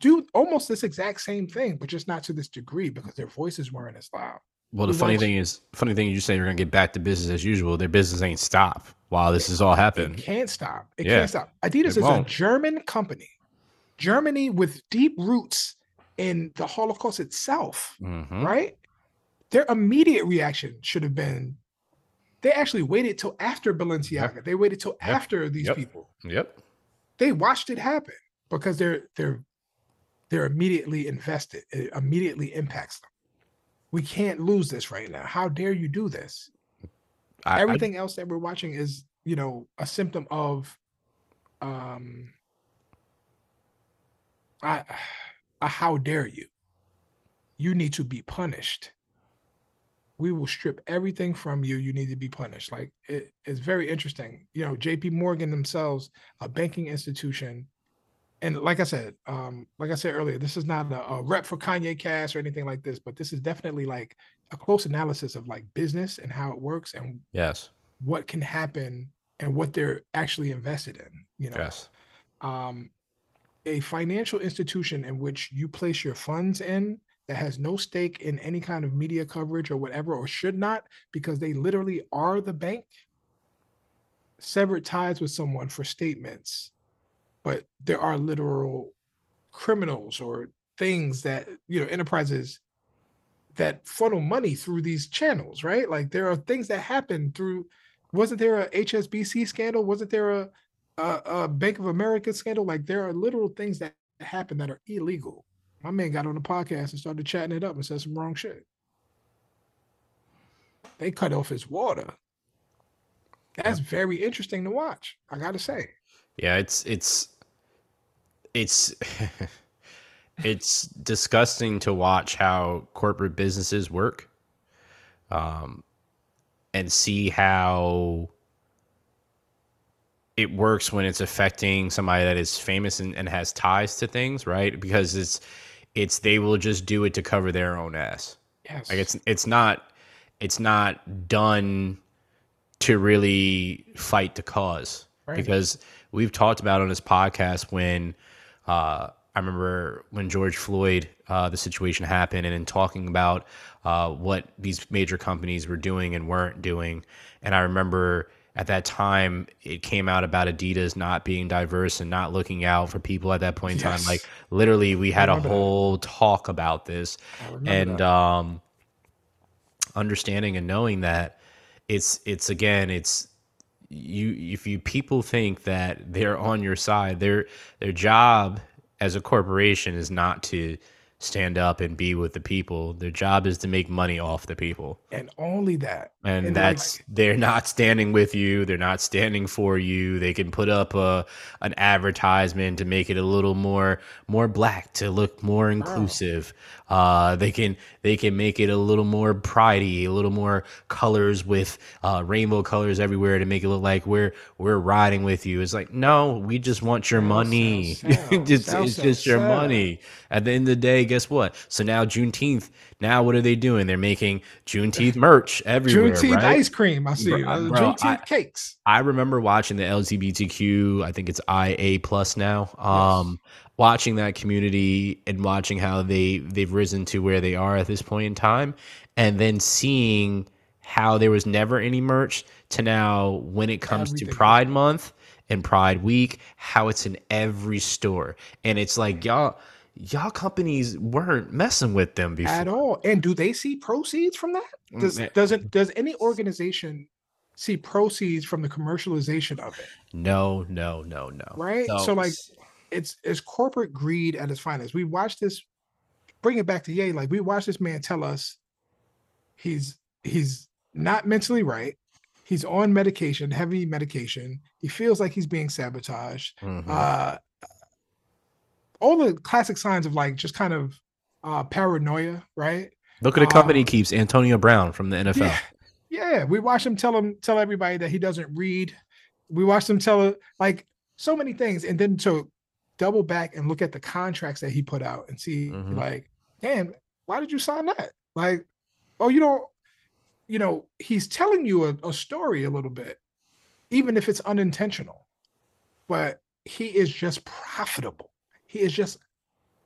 do almost this exact same thing, but just not to this degree because their voices weren't as loud? Well, the We funny thing is, funny thing you say you're gonna get back to business as usual. Their business ain't stop while this is all It happening. can't stop. It Yeah, can't stop. Adidas is a. German company, Germany with deep roots in the Holocaust itself. Mm-hmm. right? Their immediate reaction should have been they actually waited till after Balenciaga. They waited till Yep. after these Yep. people. Yep. They watched it happen because they're they're they're immediately invested. It immediately impacts them. We can't lose this right now. How dare you do this? I, I- Everything else that we're watching is, you know, a symptom of um I, a how dare you? You need to be punished. We will strip everything from you. You need to be punished. Like it is very interesting. You know, JP Morgan themselves, a banking institution. And like I said, um, like I said earlier, this is not a, a rep for Kanye Cash or anything like this, but this is definitely like a close analysis of like business and how it works and yes. what can happen and what they're actually invested in. You know, Yes. um, a financial institution in which you place your funds in that has no stake in any kind of media coverage or whatever, or should not, because they literally are the bank, severed ties with someone for statements, but there are literal criminals or things that, you know, enterprises that funnel money through these channels, right? Like there are things that happen through. Wasn't there a HSBC scandal? Wasn't there a a, a Bank of America scandal. Like there are literal things that happen that are illegal. My man got on the podcast and started chatting it up and said some wrong shit. They cut off his water. That's very interesting to watch. I gotta say. Yeah, it's it's it's it's disgusting to watch how corporate businesses work. Um and see how it works when it's affecting somebody that is famous and, and has ties to things, right? Because it's it's they will just do it to cover their own ass. Yes. Like it's it's not it's not done to really fight the cause Right. because we've talked about on this podcast when uh, I remember when George Floyd, uh, the situation happened, and in talking about uh, what these major companies were doing and weren't doing. And I remember at that time it came out about Adidas not being diverse and not looking out for people at that point in time. Like literally, we had a remember that. whole talk about this, and um, understanding and knowing that it's it's again it's you if you people think that they're on your side their their job as a corporation is not to stand up and be with the people. Their job is to make money off the people. And only that. and, like, that's they're not standing with you. They're not standing for you. They can put up a an advertisement to make it a little more more black to look more inclusive. Uh they can they can make it a little more pridey a little more colors with uh rainbow colors everywhere to make it look like we're we're riding with you. It's like no we just want your money. sell, sell, it's, sell, it's sell, just your money at the end of the day guess what so now juneteenth now what are they doing they're making juneteenth merch everywhere Juneteenth right? ice cream. I see. Bro, Uh, bro, Juneteenth I- cakes. I remember watching the LGBTQ, I think it's IA plus now. Um watching that community and watching how they they've risen to where they are at this point in time and then seeing how there was never any merch to now when it comes Everything. to Pride month and Pride week, how it's in every store. And it's like y'all y'all companies weren't messing with them before. at all. And do they see proceeds from that? Does Mm, does it does any organization see proceeds from the commercialization of it? No, no, no, no. Right. So, like it's it's corporate greed at its finest. We watched this bring it back to Ye, like we watched this man tell us he's he's not mentally right. He's on medication, heavy medication. He feels like he's being sabotaged. Mhm. Uh all the classic signs of like just kind of uh paranoia, right? Look at the company uh, keeps Antonio Brown from the NFL. Yeah, yeah. We watched him tell him tell everybody that he doesn't read. We watched him tell like so many things, and then to double back and look at the contracts that he put out and see Mhm. like, damn, why did you sign that? Like, oh, you don't, you know, he's telling you a, a story a little bit, even if it's unintentional, but he is just profitable. He is just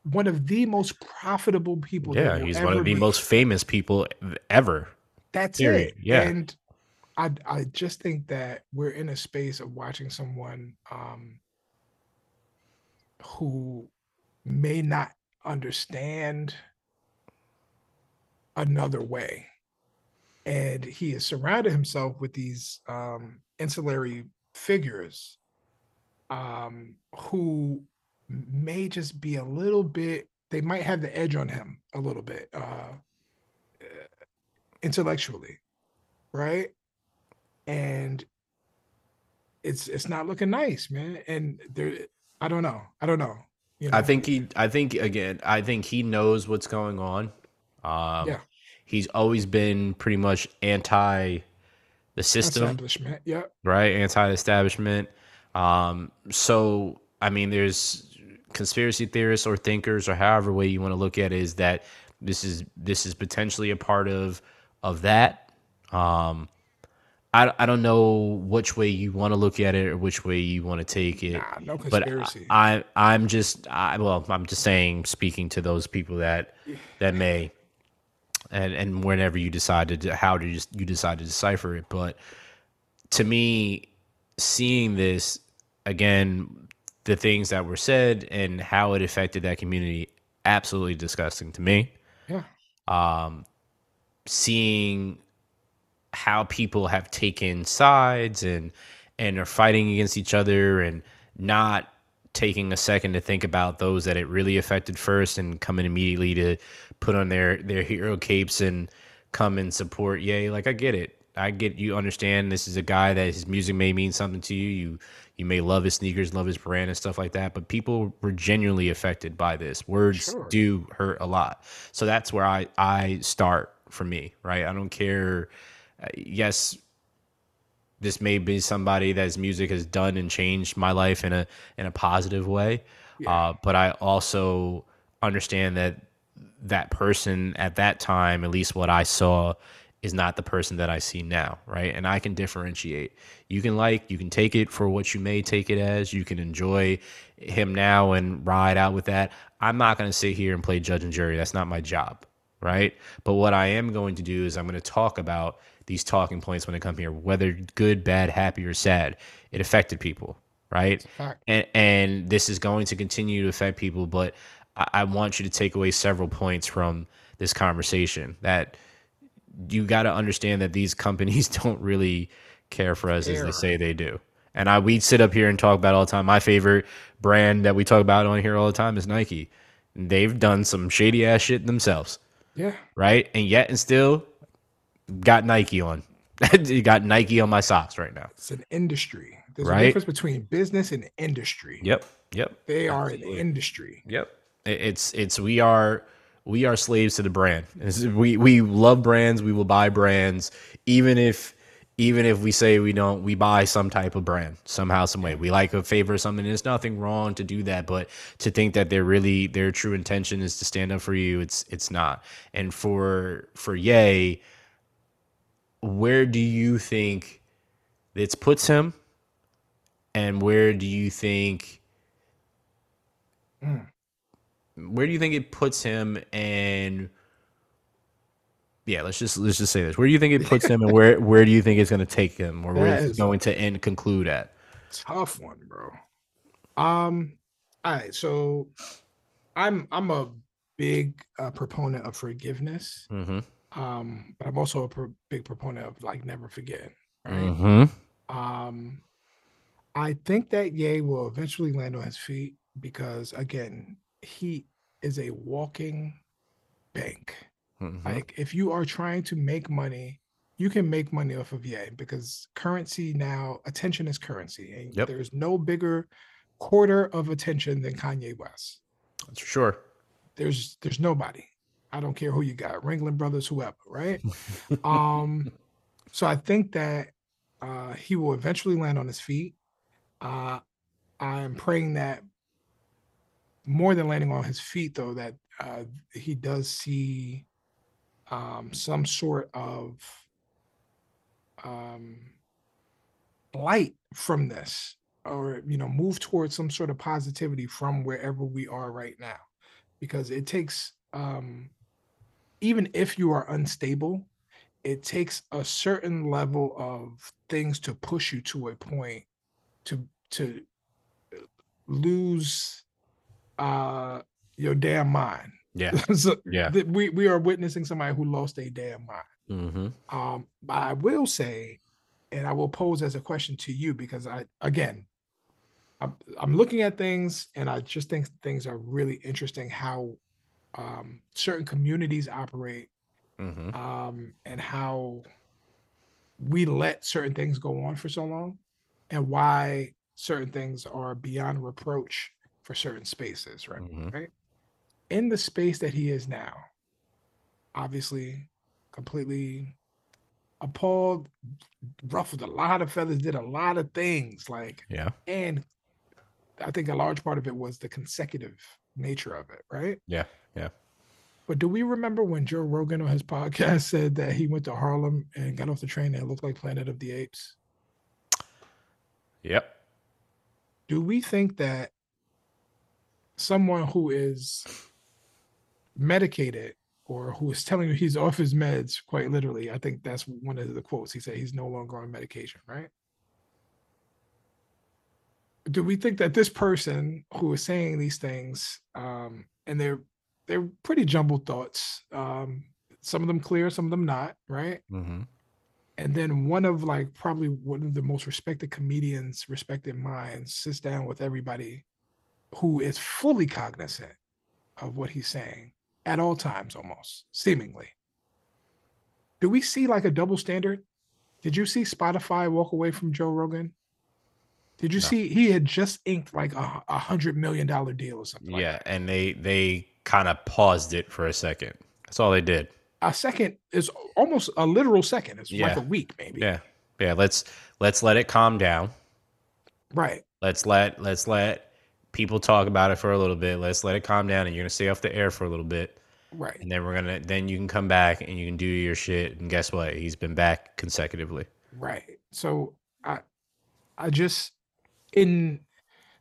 one of the most profitable people. Yeah, he's one of the be. most famous people ever. That's Period. it. Yeah. And I I just think that we're in a space of watching someone um who may not understand another way. And he has surrounded himself with these um ancillary figures um who may just be a little bit they might have the edge on him a little bit uh intellectually, right? And it's it's not looking nice, man. And there, I don't know. I don't know. You know? I think he. I think again. I think he knows what's going on. Um, Yeah. He's always been pretty much anti the system, establishment. Yeah, right? Anti-establishment. Um, so I mean, there's conspiracy theorists or thinkers or however way you want to look at it is that this is this is potentially a part of of that. Um, I I don't know which way you want to look at it or which way you want to take it. nah, no but conspiracy. I, I I'm just I well I'm just saying speaking to those people that that may and and whenever you decided to, how did you, you decide to decipher it but to me seeing this again the things that were said and how it affected that community absolutely disgusting to me. Yeah, um, seeing how people have taken sides and and are fighting against each other and not taking a second to think about those that it really affected first and coming immediately to put on their their hero capes and come and support. Yay like i get it. I get you understand this is a guy that his music may mean something to you. You you may love his sneakers love his brand and stuff like that but people were genuinely affected by this. Words Sure. do hurt a lot. So that's where i i start for me right? I don't care. Uh, yes this may be somebody that's music has done and changed my life in a in a positive way uh, but i also understand that that person at that time at least what i saw is not the person that I see now, right? And I can differentiate. You can like, you can take it for what you may take it as. You can enjoy him now and ride out with that. I'm not going to sit here and play judge and jury. That's not my job, right? But what I am going to do is I'm going to talk about these talking points when they come here, whether good, bad, happy, or sad. It affected people, right? And and this is going to continue to affect people, but I, I want you to take away several points from this conversation that you got to understand that these companies don't really care for us as they say they do. And I we sit up here and talk about all the time. My favorite brand that we talk about on here all the time is Nike. They've done some shady ass shit themselves. Yeah. Right? And yet and still got Nike on. you got Nike on my socks right now. It's an industry. There's Right. a difference between business and industry. Yep. Yep. They are Absolutely. an industry. Yep. It's it's we are we are slaves to the brand. We we love brands. We will buy brands, even if even if we say we don't. We buy some type of brand somehow, some way. We like a favor something. There's nothing wrong to do that, but to think that they're really their true intention is to stand up for you, it's it's not. And for for Yay, where do you think this puts him? And where do you think mm. Where do you think it puts him and yeah let's just let's just say this where do you think it puts him and where where do you think it's going to take him or where it's is- going to end conclude at Tough one, bro. Um, all right, so I'm I'm a big uh, proponent of forgiveness. mm-hmm Um, but I'm also a pro- big proponent of like never forgetting. Right. mm-hmm Um, I think that Ye will eventually land on his feet because again, he is a walking bank. mm-hmm Like if you are trying to make money, you can make money off of Ye because currency now, attention is currency, and Yep. there's no bigger quarter of attention than Kanye West. that's for sure There's there's nobody. I don't care who you got, Ringling Brothers, whoever, right? um, so I think that uh, he will eventually land on his feet. Uh, I'm praying that more than landing on his feet, though, that uh, he does see um, some sort of um, light from this, or you know, move towards some sort of positivity from wherever we are right now, because it takes um, even if you are unstable, it takes a certain level of things to push you to a point to to lose uh your damn mind. yeah so yeah th- we we are witnessing somebody who lost a damn mind. mm-hmm Um, but I will say, and I will pose as a question to you because I again, I'm, I'm looking at things and I just think things are really interesting how um, certain communities operate mm-hmm um, and how we let certain things go on for so long and why certain things are beyond reproach for certain spaces, right? Mhm. In the space that he is now, obviously completely appalled, ruffled a lot of feathers, did a lot of things like yeah and I think a large part of it was the consecutive nature of it, right? yeah yeah But do we remember when Joe Rogan on his podcast said that he went to Harlem and got off the train and it looked like Planet of the Apes? yep Do we think that someone who is medicated or who is telling you he's off his meds, quite literally, I think that's one of the quotes. He said he's no longer on medication, right? Do we think that this person who is saying these things, um, and they're they're pretty jumbled thoughts, um, some of them clear, some of them not, right? mm-hmm and then one of like probably one of the most respected comedians respected minds sits down with everybody who is fully cognizant of what he's saying at all times almost seemingly. Do we see like a double standard? Did you see spotify walk away from joe rogan? Did you No. see he had just inked like a, a hundred million dollar deal or something like yeah that. and they they kind of paused it for a second. That's all they did. A second is almost a literal second. It's like a week maybe. Yeah. Yeah let's let's let it calm down. Right. Let's let let's let people talk about it for a little bit let's let it calm down and you're gonna stay off the air for a little bit Right. And then we're gonna then you can come back and you can do your shit. And guess what? He's been back consecutively. Right. So I I just in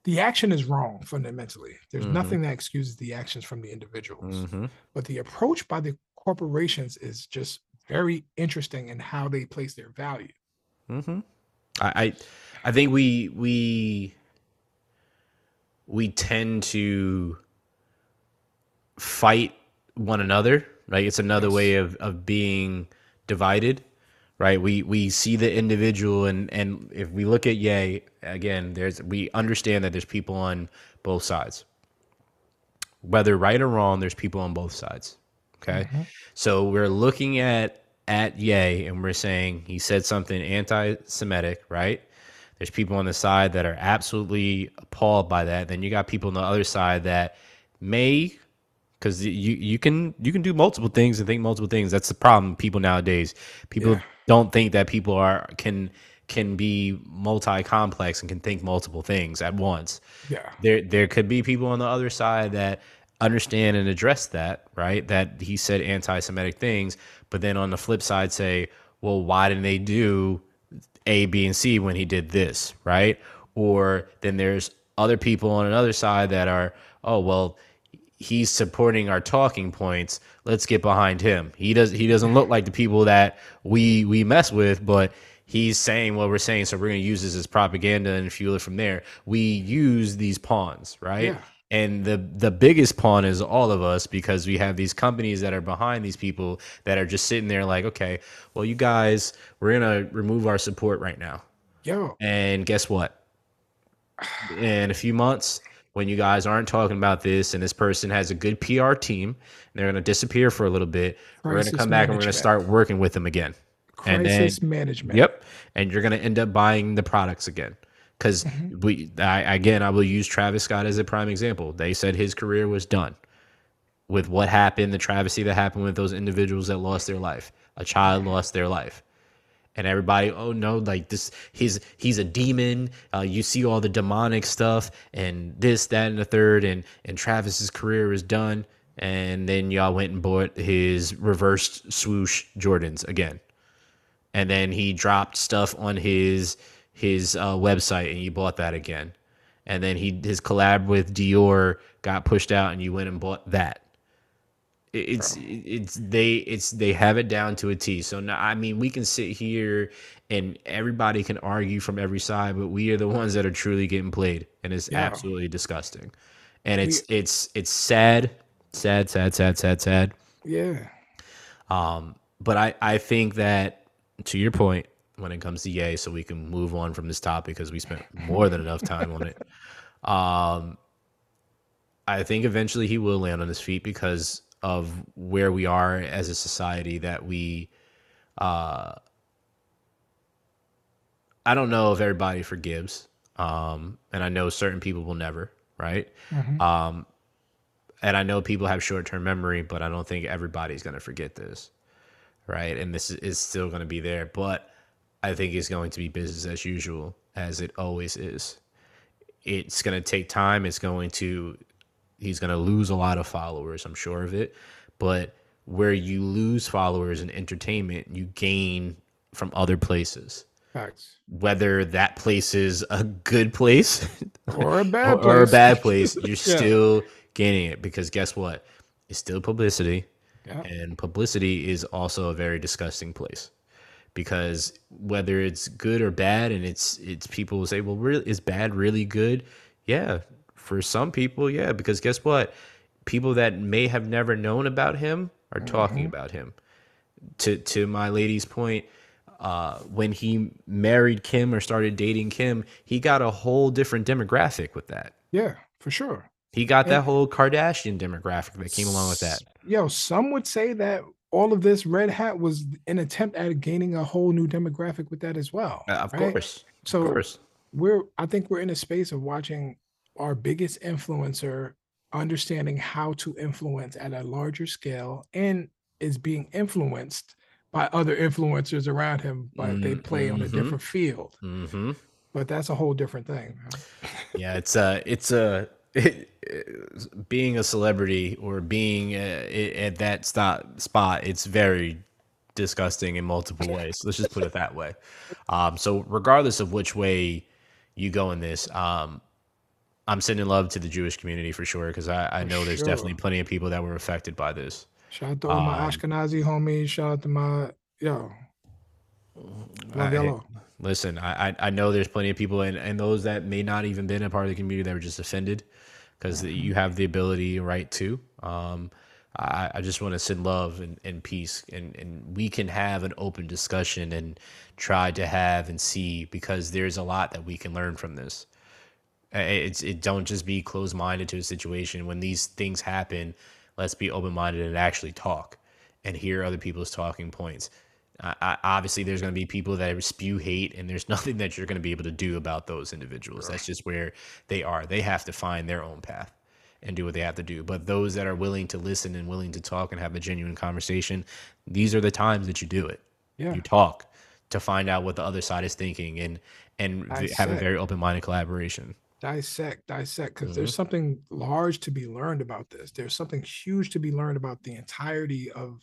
the action is wrong fundamentally. There's Mhm. nothing that excuses the actions from the individuals. hmm But the approach by the corporations is just very interesting in how they place their value. hmm I, I I think we we we tend to fight one another. Right? It's another Yes. way of of being divided. Right? We we see the individual, and and if we look at yay again, there's we understand that there's people on both sides. Whether right or wrong, there's people on both sides. Okay. Mhm. So we're looking at at yay and we're saying he said something anti-Semitic, right? There's people on the side that are absolutely appalled by that. Then you got people on the other side that may because you you can you can do multiple things and think multiple things. That's the problem. with People nowadays, people Yeah. don't think that people are can can be multi-complex and can think multiple things at once Yeah. there there could be people on the other side that understand and address that, right? That he said anti-Semitic things, but then on the flip side say, well, why didn't they do A, B, and C when he did this, right? Or then there's other people on another side that are, oh well, he's supporting our talking points. Let's get behind him. He does he doesn't look like the people that we we mess with, but he's saying what we're saying, so we're gonna use this as propaganda and fuel it from there. We use these pawns, right? Yeah. And the the biggest pawn is all of us because we have these companies that are behind these people that are just sitting there like, okay, well, you guys, we're gonna remove our support right now. Yo. And guess what? In a few months, when you guys aren't talking about this and this person has a good PR team, and they're going to disappear for a little bit, Crisis we're going to come back and we're going to start working with them again. And then- Crisis management. Yep. And you're going to end up buying the products again. Because we, I, again, I will use Travis Scott as a prime example. They said his career was done with what happened, the travesty that happened with those individuals that lost their life. A child lost their life. And everybody oh no like this he's he's a demon. Uh, you see all the demonic stuff and this that and the third and and travis's career is done. And then y'all went and bought his reversed swoosh jordans again. And then he dropped stuff on his his uh, website and you bought that again and then he his collab with dior got pushed out and you went and bought that it's it's they it's they have it down to a T. So now I mean we can sit here and everybody can argue from every side, but we are the ones that are truly getting played, and it's Yeah. absolutely disgusting. And it's it's it's sad, sad, sad, sad, sad, sad. Yeah. Um, but I I think that to your point when it comes to Ye, so we can move on from this topic because we spent more than enough time on it. Um, I think eventually he will land on his feet because of where we are as a society that we uh I don't know if everybody forgives. Um and I know certain people will never, right? Mhm. Um and I know people have short-term memory, but I don't think everybody's going to forget this. Right? And this is, is still going to be there, but I think it's going to be business as usual as it always is. It's going to take time, it's going to he's going to lose a lot of followers i'm sure of it but where you lose followers in entertainment you gain from other places Facts. whether that place is a good place Or a bad or, or a place. bad place you're Yeah. still gaining it because guess what it's still publicity Yeah. and publicity is also a very disgusting place because whether it's good or bad and it's it's people will say well really is bad really good yeah for some people yeah because guess what people that may have never known about him are talking about him to to my lady's point uh, when he married Kim or started dating Kim, he got a whole different demographic with that. Yeah, for sure. He got that whole Kardashian demographic that came along with that. Yo, some would say that all of this red hat was an attempt at gaining a whole new demographic with that as well. Uh, of right? course, So of course. we're I think we're in a space of watching our biggest influencer understanding how to influence at a larger scale and is being influenced by other influencers around him, but they Mm, play on a mhm. different field. hmm But that's a whole different thing. Yeah, it's a it's a it, it, being a celebrity or being uh, at that stop, spot, it's very disgusting in multiple ways. Let's just put it that way. Um, so regardless of which way you go in this, um, I'm sending love to the Jewish community for sure because I, I For know there's definitely plenty of people that were affected by this. Shout out to all my Um, Ashkenazi homies. Shout out to my yo, I, listen, I, I I know there's plenty of people and, and those that may not even been a part of the community that were just offended because Mhm. you have the ability right to. Um, I, I just want to send love and, and peace and, and we can have an open discussion and try to have and see because there's a lot that we can learn from this. It's it don't just be closed minded to a situation. When these things happen, let's be open minded and actually talk and hear other people's talking points. I, I, obviously, there's going to be people that spew hate, and there's nothing that you're going to be able to do about those individuals. That's just where they are. They have to find their own path and do what they have to do. But those that are willing to listen and willing to talk and have a genuine conversation, these are the times that you do it. Yeah, You talk to find out what the other side is thinking and and v- have a very open minded collaboration. dissect, dissect. Because hmm there's something large to be learned about this. There's something huge to be learned about the entirety of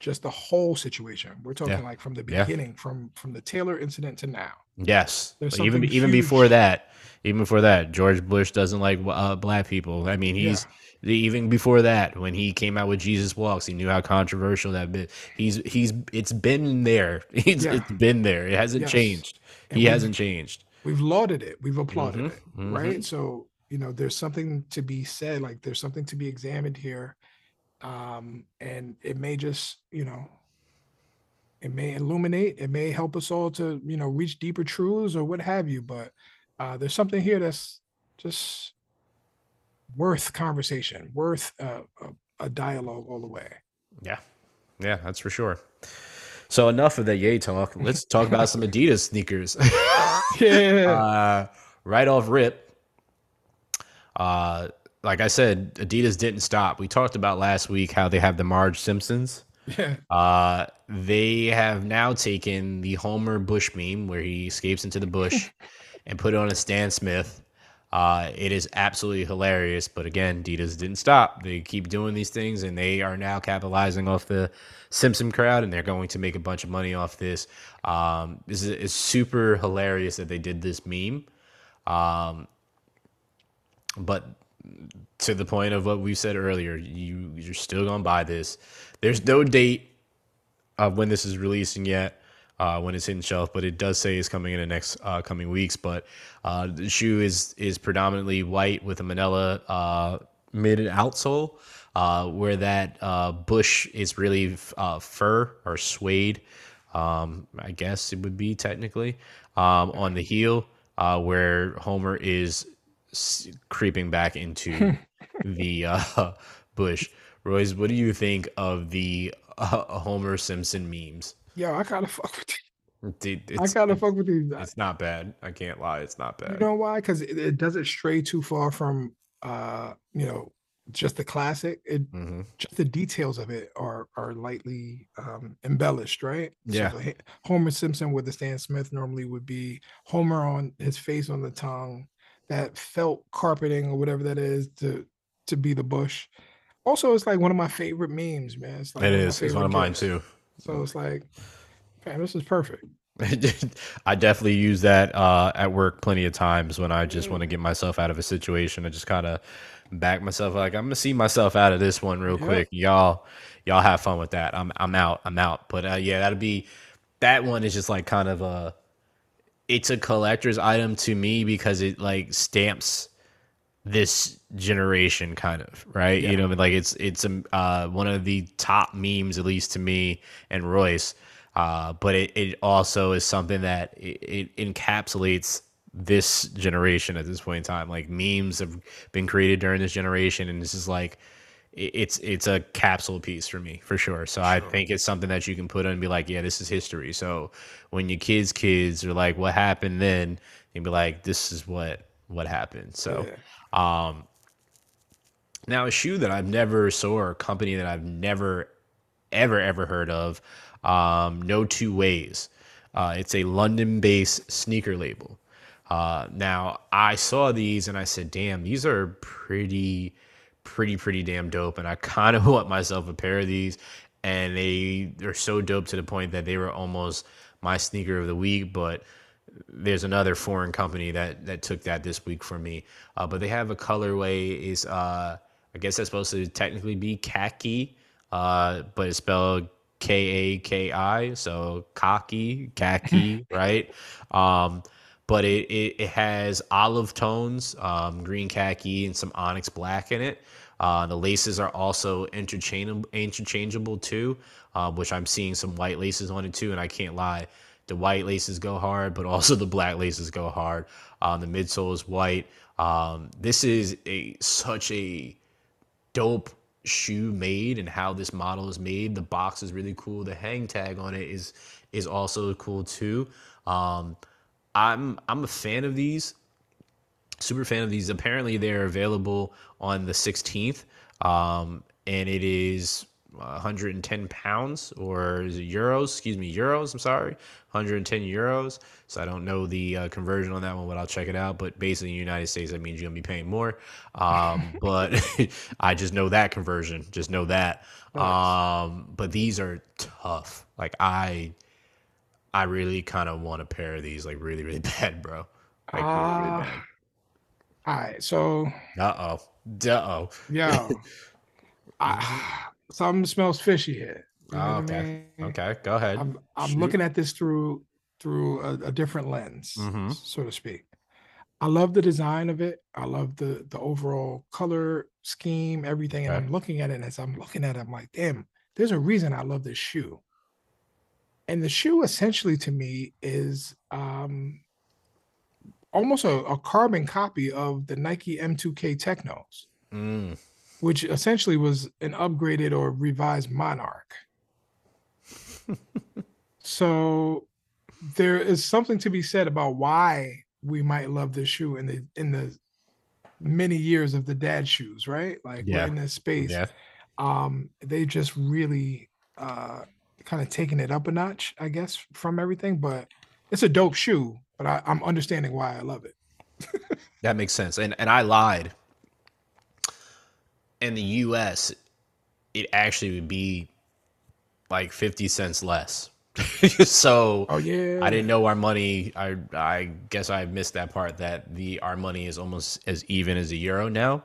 just the whole situation. We're Yeah. talking like from the Yeah. beginning, from from the Taylor incident to now. Yes. Even something even before that, even before that, George Bush doesn't like uh, black people. I mean, Yeah, he's even before that when he came out with Jesus Walks, he knew how controversial that bit. He's he's it's been there. It's yeah, it's been there. It hasn't yes. changed. He And we've hasn't changed. we've lauded it, we've applauded hmm it, hmm right? So you know, there's something to be said. Like there's something to be examined here, um, and it may just you know it may illuminate it may help us all to you know reach deeper truths or what have you but uh there's something here that's just worth conversation worth uh, a, a dialogue all the way Yeah. Yeah, that's for sure. So enough of that yay talk. Let's talk about some Adidas sneakers. yeah uh, right off rip, uh, like I said, Adidas didn't stop. We talked about last week how they have the Marge Simpsons. yeah Uh, they have now taken the Homer Bush meme where he escapes into the bush and put it on a Stan Smith. Uh, it is absolutely hilarious, but again, Adidas didn't stop. They keep doing these things, and they are now capitalizing off the Simpson crowd, and they're going to make a bunch of money off this. Um, this is, is super hilarious that they did this meme. Um, but to the point of what we said earlier, you you're still gonna buy this. There's no date of when this is releasing yet, uh, when it's hitting shelf, but it does say it's coming in the next uh, coming weeks. But uh, the shoe is is predominantly white with a manila uh, mid and outsole, uh, where that uh, bush is really fur or suede. Um, I guess it would be technically um, on the heel, where Homer is s- creeping back into the uh, bush. Royce, what do you think of the uh, Homer Simpson memes? yo i gotta fuck with Dude, i it's gotta fuck with you it's not bad. I can't lie, it's not bad. you know why because it, it doesn't stray too far from uh you know just the classic it hmm just the details of it are are lightly um, embellished, right? Yeah, H- Homer Simpson with the Stan Smith normally would be Homer on his face on the tongue, that felt carpeting or whatever that is to to be the bush. Also, it's like one of my favorite memes, man. It's like it one of my is. It's one of mine gifs. too. So it's like, man, this is perfect. I definitely use that uh, at work plenty of times when I just want to get myself out of a situation. I just kind of back myself like I'm gonna see myself out of this one real Yep. quick. Y'all, y'all have fun with that. I'm I'm out. I'm out. But uh, yeah, that'll be that one is just like kind of a it's a collector's item to me because it like stamps this generation kind of right? You Yeah. know like it's it's um, uh one of the top memes at least to me and royce. Uh but it, it also is something that it, it encapsulates this generation at this point in time. Like memes have been created during this generation and this is like it's it's a capsule piece for me for sure so i think it's something that you can put on and be like yeah this is history so when your kids kids are like what happened then you'd be like this is what what happened so Yeah. um, now a shoe that I've never saw or a company that I've never ever ever heard of, um, no two ways. Uh, it's a London-based sneaker label. Uh, now I saw these and I said, "Damn, these are pretty, pretty, pretty damn dope." And I kind of want myself a pair of these, and they are so dope to the point that they were almost my sneaker of the week. But there's another foreign company that that took that this week for me. Uh, but they have a colorway is uh, I guess that's supposed to technically be khaki, uh, but it's spelled K A K I, so cocky, khaki, right? Um, but it, it, it has olive tones, um, green khaki, and some onyx black in it. Uh, the laces are also interchangeable, interchangeable too, uh, which I'm seeing some white laces on it too. And I can't lie, the white laces go hard, but also the black laces go hard. Um, the midsole is white. Um, this is a such a dope shoe made and how this model is made. The box is really cool. The hang tag on it is is also cool too. Um, I'm I'm a fan of these. Super fan of these. Apparently, they're available on the 16th, um, and it is 110 pounds or is it euros? Excuse me, euros. I'm sorry, 110 euros. So I don't know the uh, conversion on that one, but I'll check it out. But basically, in the United States, that means you're gonna be paying more. Um, but I just know that conversion. Just know that. Um, but these are tough. Like I, I really kind of want a pair of these, like really, really bad, bro. Like really, really Uh, bad. all right. So Uh oh. Uh oh. yeah, something smells fishy here. You know Oh, what I okay. mean? Okay. Go ahead. I'm I'm Shoot. looking at this through through a, a different lens, Mhm. so to speak. I love the design of it. I love the the overall color scheme, everything. And Okay. I'm looking at it, and as I'm looking at it, I'm like, damn, there's a reason I love this shoe. And the shoe essentially to me is um almost a, a carbon copy of the Nike M2K Teknos, Mm. which essentially was an upgraded or revised Monarch. so there is something to be said about why we might love this shoe in the in the many years of the dad shoes, right? Like Yeah. we're in this space. Yeah. Um, they just really uh kind of taking it up a notch, I guess, from everything. But it's a dope shoe, but I, I'm understanding why I love it. That makes sense. And and I lied. In the US, it actually would be like 50 cents less. so Oh yeah. I didn't know our money. I I guess I missed that part that the our money is almost as even as a euro now.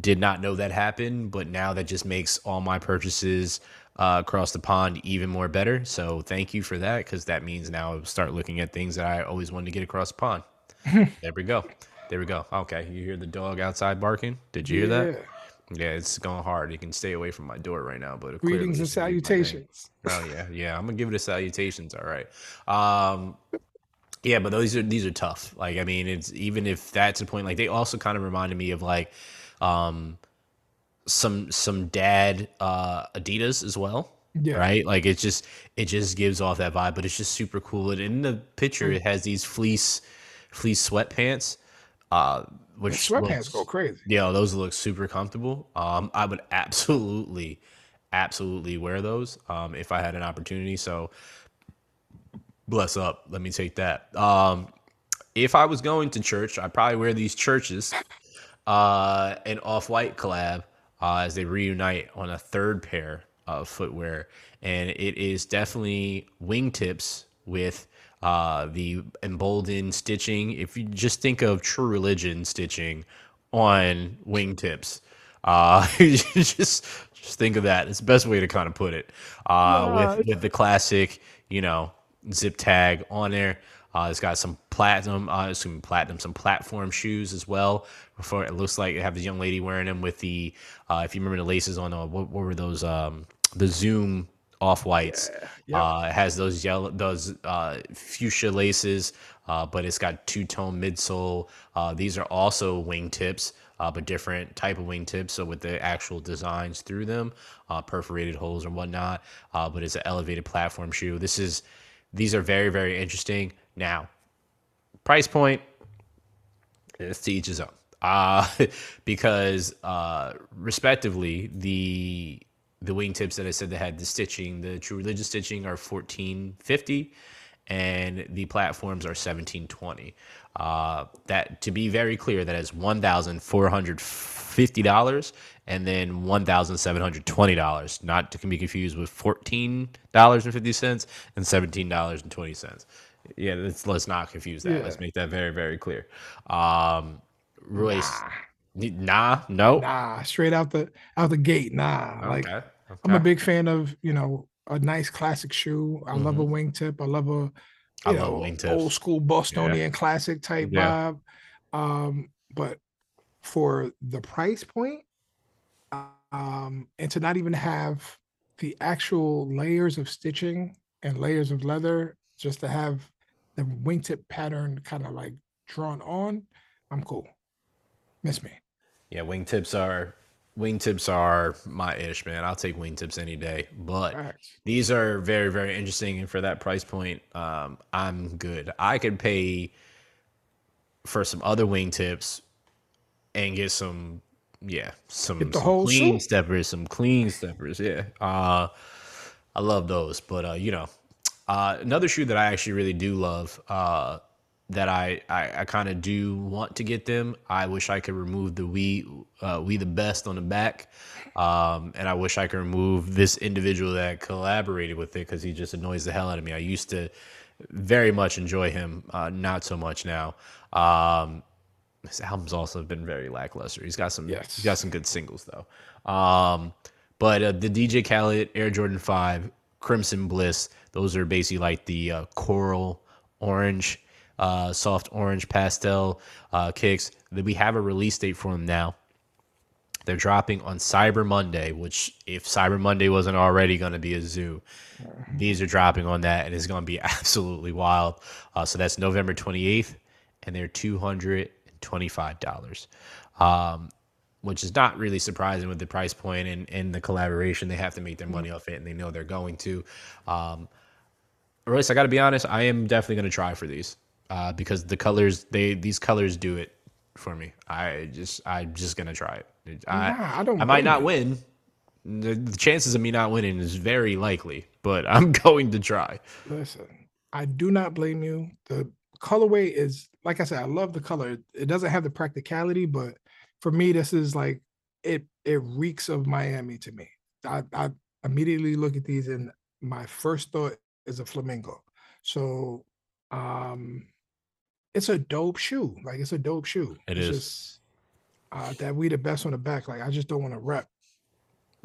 Did not know that happened, but now that just makes all my purchases uh, across the pond even more better. So thank you for that because that means now I'll start looking at things that I always wanted to get across the pond. there we go. There we go. Okay, you hear the dog outside barking? Did you hear that? Yeah. Yeah, it's going hard. You can stay away from my door right now, but Greetings and is gonna be my name. salutations. Oh yeah, yeah. I'm gonna give it a salutations. All right. Um, yeah, but these are these are tough. Like, I mean, it's even if that's a point. Like, they also kind of reminded me of like, um, some some dad uh Adidas as well. Yeah. Right. Like, it just it just gives off that vibe, but it's just super cool. And in the picture, it has these fleece fleece sweatpants, uh, The which sweatpants looks go crazy. yeah, those look super comfortable. Um, I would absolutely, absolutely wear those um, if I had an opportunity. So, bless up. Let me take that. Um, if I was going to church, I'd probably wear these churches, uh, an off white collab uh, as they reunite on a third pair of footwear. And it is definitely wingtips with uh, the emboldened stitching. If you just think of true religion stitching on wingtips, uh, just just think of that. It's the best way to kind of put it. Uh, Yeah, with with the classic, you know, zip tag on there. Uh, it's got some platinum, uh, some platinum, some platform shoes as well. Before it looks like they have this young lady wearing them with the, uh, if you remember the laces on, uh, what, what were those? Um, the Zoom off whites. Yep. Uh, it has those yellow, those uh, fuchsia laces, uh, but it's got two tone midsole. Uh, these are also wingtips, uh, but different type of wingtips. So with the actual designs through them, uh, perforated holes and whatnot. Uh, but it's an elevated platform shoe. This is, these are very very interesting. Now, price point, it's to each his own. Uh, because uh, respectively, the the wingtips that I said that had the stitching, the true religious stitching are fourteen fifty, and the platforms are 1720. Uh, that to be very clear, that is one thousand four hundred fifty dollars and then one thousand seven hundred twenty dollars. Not to be confused with fourteen dollars and fifty cents and seventeen dollars and twenty cents. Yeah, let's let's not confuse that. Yeah. Let's make that very very clear. Um, Royce, nah, no. Nah, straight out the out the gate. Nah, like Okay. I'm a big fan of you know a nice classic shoe. I love a Mhm. wingtip. I love a I you love know old school Bostonian classic type Yeah. vibe. Um, but for the price point, um, and to not even have the actual layers of stitching and layers of leather, just to have the wingtip pattern kind of like drawn on, I'm cool. Miss me. Yeah, wingtips are wingtips are my ish, man. I'll take wingtips any day. But Facts. these are very, very interesting, and for that price point, um, I'm good. I could pay for some other wingtips and get some, yeah, some, some clean suit. steppers, some clean steppers. Yeah, uh, I love those. But uh, you know, uh, another shoe that I actually really do love. Uh, that I I, I kind of do want to get them. I wish I could remove the we uh, we the best on the back, um, and I wish I could remove this individual that collaborated with it because he just annoys the hell out of me. I used to very much enjoy him, uh, not so much now. Um, his albums also have been very lackluster. He's got some Yes. he's got some good singles though. Um, but uh, the DJ Khaled Air Jordan Five Crimson Bliss, those are basically like the uh, coral orange, uh, soft orange pastel uh, kicks. That we have a release date for them now. They're dropping on Cyber Monday, which if Cyber Monday wasn't already going to be a zoo, these are dropping on that, and it's going to be absolutely wild. Uh, so that's November 28th, and they're $225, um, which is not really surprising with the price point and, and the collaboration. They have to make their money off it, and they know they're going to. Um, Royce, I got to be honest, I am definitely going to try for these uh, because the colors, they these colors do it for me. I just, I'm just going to try it. I, Nah, I don't I might not you. win. The, the chances of me not winning is very likely, but I'm going to try. Listen, I do not blame you. The colorway is, like I said, I love the color. It doesn't have the practicality, but for me, this is like it. It reeks of Miami to me. I, I immediately look at these, and my first thought is a flamingo. So, um, it's a dope shoe. Like it's a dope shoe. It it's is. Just, uh, that we the best on the back. Like I just don't want to rep.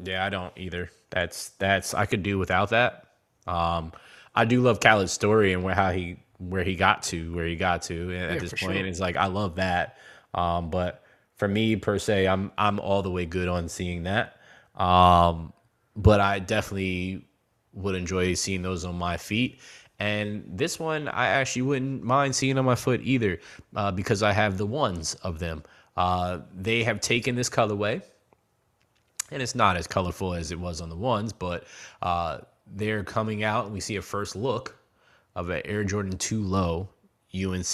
Yeah, I don't either. That's that's I could do without that. Um, I do love Khaled's story and where how he where he got to where he got to at Yeah, this point. sure. It's like I love that. Um, but for me per se, I'm I'm all the way good on seeing that. Um, but I definitely would enjoy seeing those on my feet. And this one, I actually wouldn't mind seeing on my foot either, uh, because I have the ones of them. Uh, they have taken this colorway, and it's not as colorful as it was on the ones, but uh, they're coming out, and we see a first look of an Air Jordan 2 Low UNC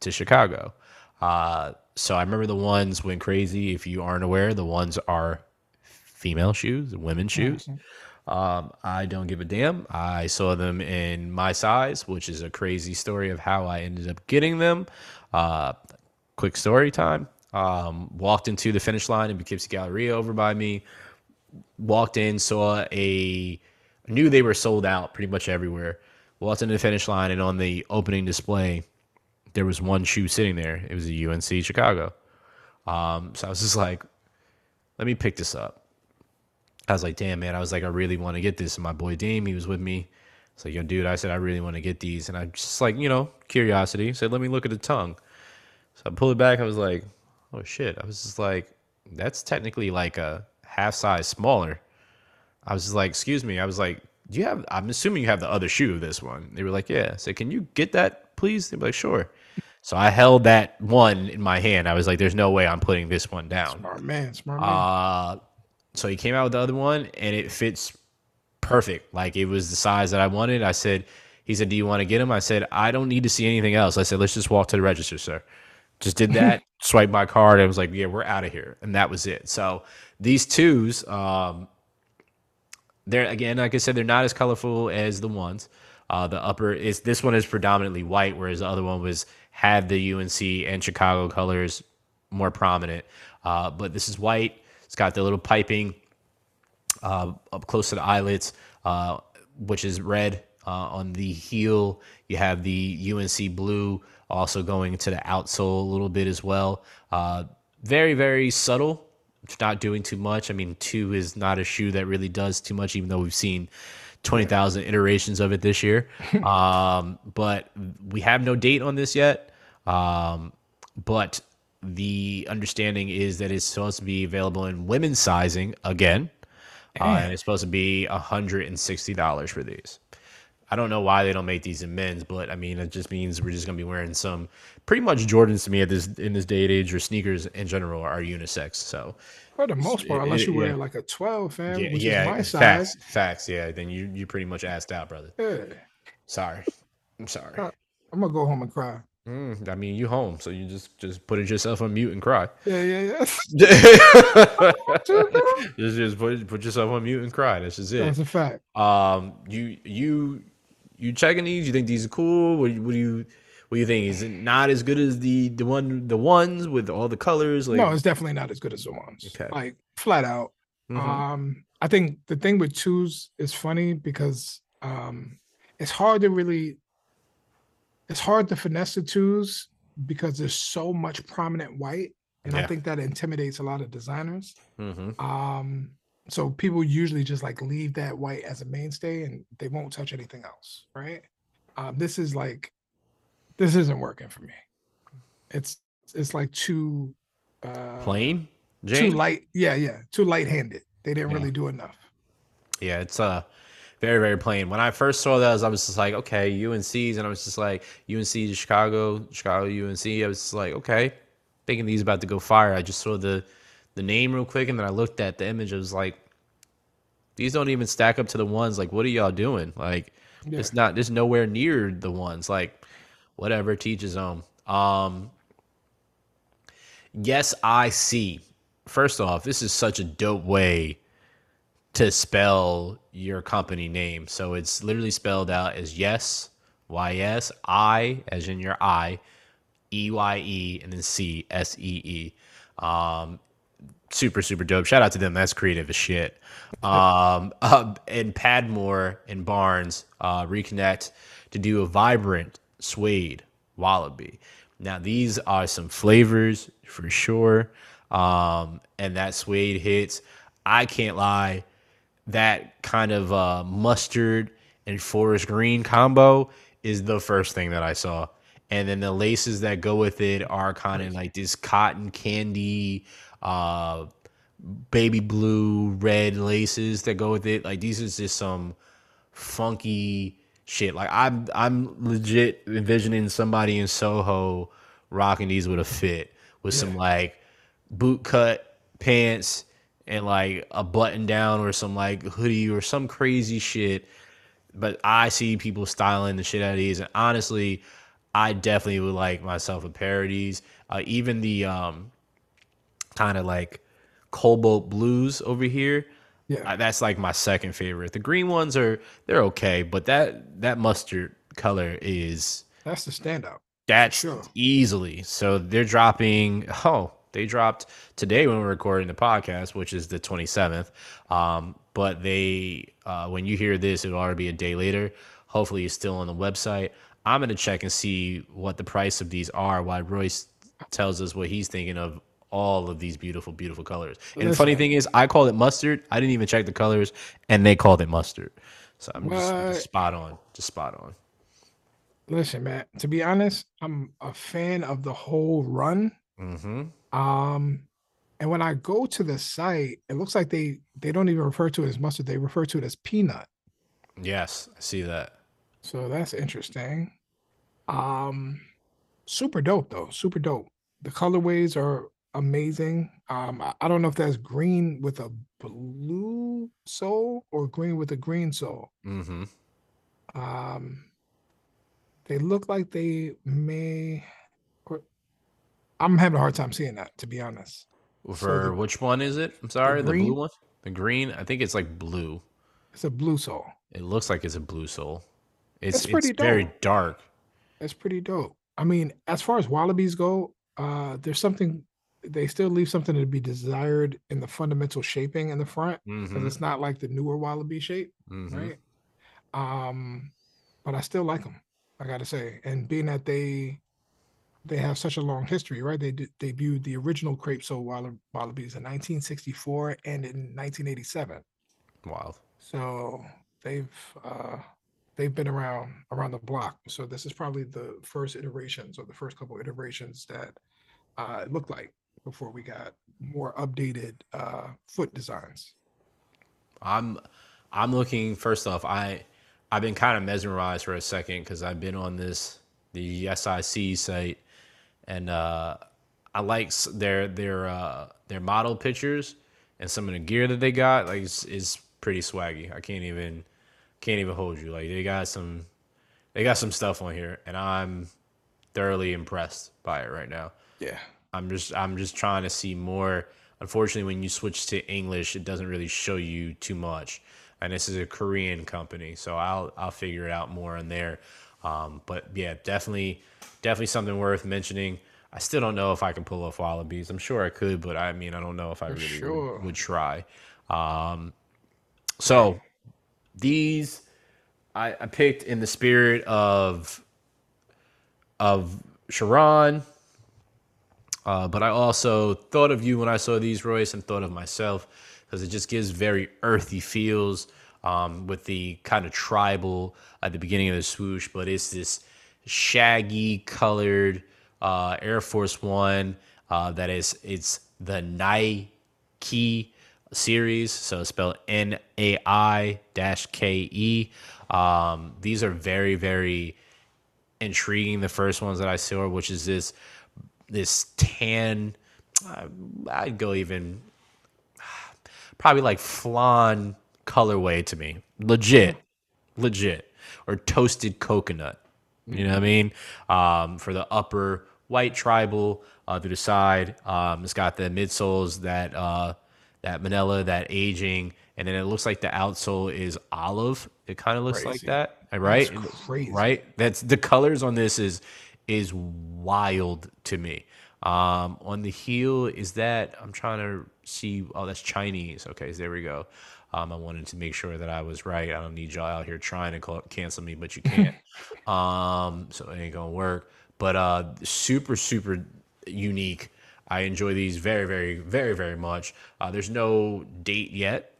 to Chicago. Uh, so I remember the ones went crazy. If you aren't aware, the ones are female shoes, women's shoes. Um, I don't give a damn. I saw them in my size, which is a crazy story of how I ended up getting them. Uh, quick story time. Um, walked into the finish line in Poughkeepsie Galleria over by me. Walked in, saw a, knew they were sold out pretty much everywhere. Walked into the finish line, and on the opening display, there was one shoe sitting there. It was a UNC Chicago. Um, so I was just like, let me pick this up. I was like, damn, man. I was like, I really want to get this. And my boy Dame, he was with me. It's like, yo, dude, I said, I really want to get these. And I just like, you know, curiosity said, let me look at the tongue. So I pulled it back. I was like, oh shit. I was just like, that's technically like a half size smaller. I was just like, excuse me. I was like, do you have, I'm assuming you have the other shoe of this one. They were like, yeah. I said, can you get that, please? They were like, sure. So I held that one in my hand. I was like, there's no way I'm putting this one down. Smart man, smart man. Uh, so he came out with the other one, and it fits perfect. Like it was the size that I wanted. I said, he said, "Do you want to get him?" I said, "I don't need to see anything else." I said, "Let's just walk to the register, sir." Just did that, swiped my card, and was like, "Yeah, we're out of here," and that was it. So these twos, um, they're again, like I said, they're not as colorful as the ones. Uh, the upper is this one is predominantly white, whereas the other one was had the UNC and Chicago colors more prominent. Uh, but this is white. It's got the little piping uh, up close to the eyelets, uh, which is red. Uh, on the heel, you have the UNC blue also going to the outsole a little bit as well. Uh, very, very subtle. It's not doing too much. I mean, two is not a shoe that really does too much, even though we've seen 20,000 iterations of it this year. um, but we have no date on this yet. Um, but the understanding is that it's supposed to be available in women's sizing again. Uh, and it's supposed to be $160 for these. I don't know why they don't make these in men's, but I mean, it just means we're just gonna be wearing some pretty much Jordans to me at this in this day and age, or sneakers in general are unisex. So for the most part, unless you wear yeah. like a twelve, fam, yeah, which yeah, is my facts, size. facts. Yeah, then you you pretty much asked out, brother. Yeah, Sorry, I'm sorry. Uh, I'm gonna go home and cry. Mm, I mean, you home, so you just just put it yourself on mute and cry. Yeah, yeah, yeah. just just put put yourself on mute and cry. That's just it. That's a fact. Um, you you you checking these? You think these are cool? What, do you- what do you what do you think? Is it not as good as the the one the ones with all the colors? Like, no, it's definitely not as good as the ones. Okay. Like flat out. Mhm. Um, I think the thing with twos is funny because um it's hard to really it's hard to finesse the twos because there's so much prominent white. And I think that intimidates a lot of designers. Mhm. Um, so people usually just like leave that white as a mainstay and they won't touch anything else, right? Um, this is like this isn't working for me. It's it's like too uh plain, too light. Yeah, yeah, too light-handed. They didn't Yeah. really do enough. Yeah, it's uh very very plain. When I first saw those, I was just like, okay, UNC's, and I was just like, UNC Chicago, Chicago UNC. I was just like, okay, thinking these about to go fire. I just saw the the name real quick, and then I looked at the image. I was like, these don't even stack up to the ones. Like, what are y'all doing? Like, Yeah. it's not. It's nowhere near the ones. Like, whatever. Teach his own. Um. Yes, I see. First off, this is such a dope way to spell your company name. So it's literally spelled out as yes, Y S, I as in your I, E Y E, and then C S E E. Um, super super dope. Shout out to them. That's creative as shit. Um, uh, and Padmore and Barnes uh, reconnect to do a vibrant suede wallaby. Now these are some flavors for sure. Um, and that suede hits. I can't lie that kind of uh, mustard and forest green combo is the first thing that I saw. And then the laces that go with it are kind of like this cotton candy, uh, baby blue, red laces that go with it. Like these is just some funky shit. Like I'm I'm legit envisioning somebody in Soho rocking these with a fit with some like boot cut pants and like a button down or some like hoodie or some crazy shit. But I see people styling the shit out of these, and honestly, I definitely would like myself a pair of these. Uh, even the um, kind of like cobalt blues over here. Yeah. uh, that's like my second favorite. The green ones are they're okay, but that that mustard color is That's the standout. that's Sure. easily. So they're dropping. Oh, they dropped today when we're recording the podcast, which is the 27th. Um, but they, uh, when you hear this, it'll already be a day later. Hopefully, it's still on the website. I'm gonna check and see what the price of these are. While Royce tells us what he's thinking of all of these beautiful, beautiful colors. And the funny thing is, I called it mustard. I didn't even check the colors, and they called it mustard. So I'm just, just spot on, just spot on. Listen, man. To be honest, I'm a fan of the whole run. Mm-hmm. Um, and when I go to the site, it looks like they they don't even refer to it as mustard. They refer to it as peanut. Yes, I see that. So that's interesting. Um, super dope though. Super dope. The colorways are amazing. Um, I, don't know if that's green with a blue sole or green with a green sole. Mm-hmm. Um, they look like they may. I'm having a hard time seeing that, to be honest. For the- which one is it? I'm sorry, the, blue one. The green. I think it's like blue. It's a blue sole. It looks like it's a blue sole. It's That's it's pretty very dope. dark. That's pretty dope. I mean, as far as wallabies go, uh, there's something they still leave something to be desired in the fundamental shaping in the front because hmm it's not like the newer wallaby shape, hmm right? Um, but I still like them. I gotta say, and being that they they have such a long history, right? They de- debuted the original crepe walla- wallabies in 1964 and in 1987. Wild. So they've uh, they've been around around the block. So this is probably the first iterations or the first couple iterations that uh, it looked like before we got more updated uh, foot designs. I'm I'm looking first off. I I've been kind of mesmerized for a second because I've been on this the SIC site and uh, I like their their uh, their model pictures and some of the gear that they got. Like is, is pretty swaggy. I can't even can't even hold you. Like they got some they got some stuff on here, and I'm thoroughly impressed by it right now. Yeah, I'm just I'm just trying to see more. Unfortunately, when you switch to English, it doesn't really show you too much. And this is a Korean company, so I'll I'll figure it out more on there. Um, but yeah, definitely definitely something worth mentioning. I still don't know if I can pull off wallabies. I'm sure I could, but I mean I don't know if I for really sure. would, would try. Right. So these I, I picked in the spirit of of Sharon, uh, but I also thought of you when I saw these, Royce, and thought of myself because it just gives very earthy feels um, with the kind of tribal at the beginning of the swoosh, but it's this shaggy colored uh, Air Force One uh, that is it's the Nike series, so it's spelled N A I dash K E. Um, these are very very intriguing. The first ones that I saw, which is this this tan. Uh, I'd go even probably like flan colorway to me. Legit, legit, or toasted coconut. You know what I mean? Um, for the upper white tribal uh, through the side, um, it's got the midsoles that uh, that manila, that aging, and then it looks like the outsole is olive. It kind of looks like Crazy. that, That's right? crazy. Right? That's the colors on this is is wild to me. Um, on the heel, is that I'm trying to see. Oh, that's Chinese. Okay, so there we go. Um, I wanted to make sure that I was right. I don't need y'all out here trying to call, cancel me, but you can't. um, so it ain't gonna work. But uh, super, super unique. I enjoy these very, very, very, very much. Uh, there's no date yet.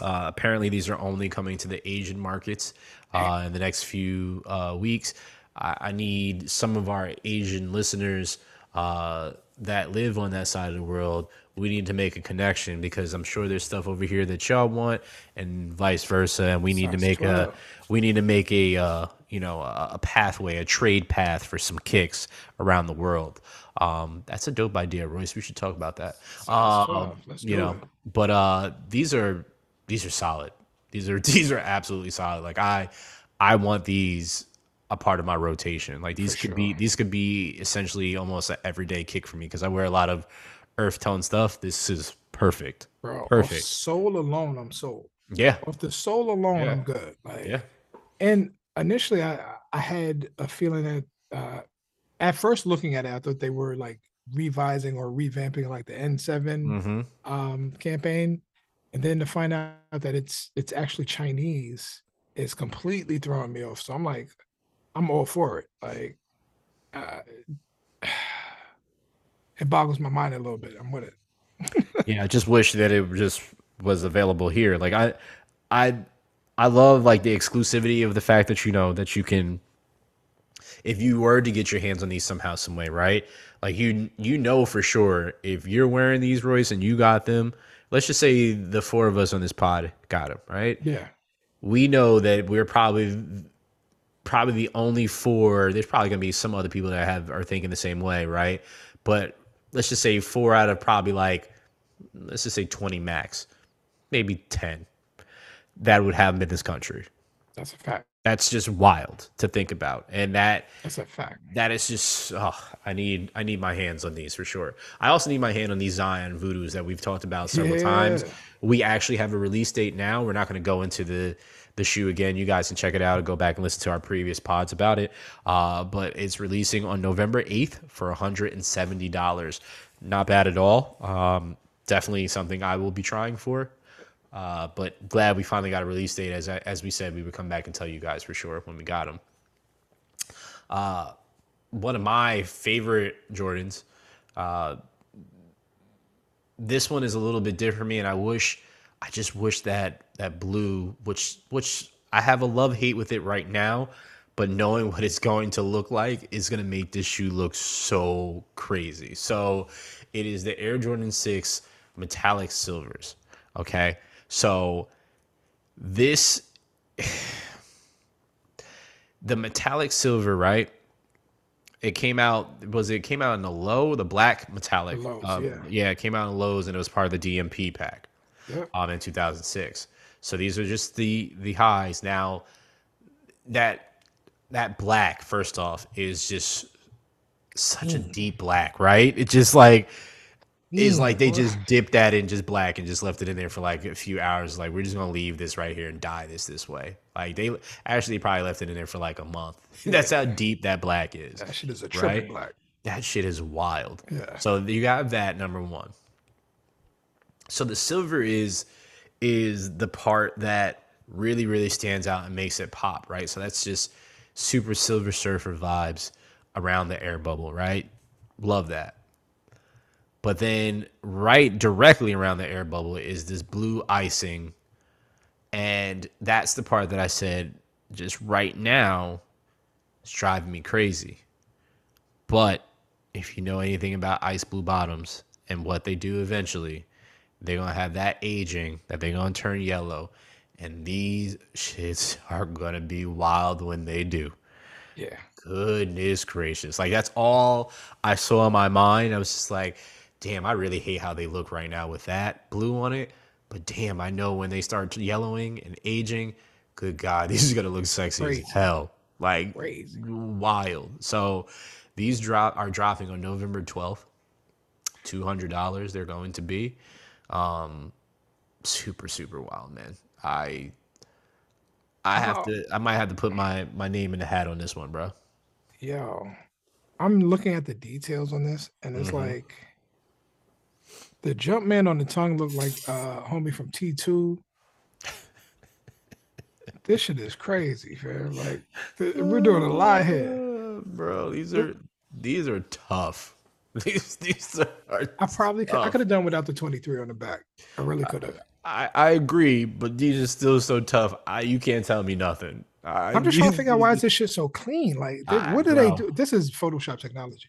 Uh, apparently, these are only coming to the Asian markets uh, in the next few uh, weeks. I, I need some of our Asian listeners uh, that live on that side of the world. We need to make a connection because I'm sure there's stuff over here that y'all want, and vice versa. And we need to Sounds make a we need to make a uh, you know a, a pathway, a trade path for some kicks around the world. Um, that's a dope idea, Royce. We should talk about that. Um, you know, it. but uh, these are these are solid. These are these are absolutely solid. Like I I want these a part of my rotation. Like these could be these could be essentially almost an everyday kick for me because I wear a lot of earth tone stuff. This is perfect. Bro, Perfect. sole alone, I'm sold. Yeah. Off the sole alone, Yeah. I'm good. Like Yeah. And initially, I I had a feeling that uh, at first looking at it, I thought they were like revising or revamping like the N7 Mm-hmm. um, campaign, and then to find out that it's it's actually Chinese is completely throwing me off. So I'm like, I'm all for it. Like, uh, it boggles my mind a little bit. I'm with it. Yeah, I just wish that it just was available here. Like I, I, I love like the exclusivity of the fact that you know that you can, if you were to get your hands on these somehow, some way, right? Like you, you know for sure if you're wearing these Royce and you got them. Let's just say the four of us on this pod got them, right? Yeah, We know that we're probably probably the only four. There's probably gonna be some other people that have are thinking the same way, right? But let's just say four out of probably like let's just say 20 max, maybe 10 that would have them in this country. that's a fact. That's just wild to think about. And that That's a fact. that is just oh, I need I need my hands on these for sure. I also need my hand on these Zion voodoos that we've talked about several times. We actually have a release date now. We're not going to go into the the shoe again, you guys can check it out and go back and listen to our previous pods about it. Uh, but it's releasing on November 8th for $170. Not bad at all. Um, definitely something I will be trying for. Uh, but glad we finally got a release date. As as we said, we would come back and tell you guys for sure when we got them. Uh, one of my favorite Jordans. Uh, this one is a little bit different for me, and I wish, I just wish that that blue, which which I have a love hate with it right now, but knowing what it's going to look like is going to make this shoe look so crazy. So, it is the Air Jordan Six metallic silvers. Okay, so this the metallic silver, right? It came out was it came out in the low, the black metallic. The lows, um, yeah. yeah, it came out in lows and it was part of the DMP pack Yep. um, in 2006. So these are just the the highs. Now that that black, first off, is just such a deep black, right? It just like is Mm, like they just dipped that in just black and just left it in there for like a few hours. Like we're just gonna leave this right here and dye this this way. Like they actually probably left it in there for like a month. That's how deep that black is. That shit is a triple Right? black. That shit is wild. Yeah. So you got that number one. So the silver is is the part that really really stands out and makes it pop, right? So that's just super silver surfer vibes around the air bubble, right? Love that. But then right directly around the air bubble is this blue icing and that's the part that I said just right now it's driving me crazy. But if you know anything about ice blue bottoms and what they do eventually, they're gonna have that aging that they're gonna turn yellow. And these shits are gonna be wild when they do. Yeah. Goodness gracious. Like that's all I saw in my mind. I was just like, damn, I really hate how they look right now with that blue on it. But damn, I know when they start yellowing and aging, good God, these are gonna look sexy Crazy. as hell. Like Crazy. wild. So these drop are dropping on November 12th. Two hundred dollars they're going to be. Um super, super wild, man. I I have How- to I might have to put my my name in the hat on this one, bro. Yo, I'm looking at the details on this, and it's Mhm. like the jump man on the tongue looked like uh homie from T2. This shit is crazy, fam. Like th- we're doing a lot here. Bro. These are these are tough. These these are. I probably could, I oh. could have done without the 23 on the back. I really could have. I, I agree, but these are still so tough. I you can't tell me nothing. I, I'm just trying to figure out why is this shit so clean? Like, th- I- what do they do? This is Photoshop technology.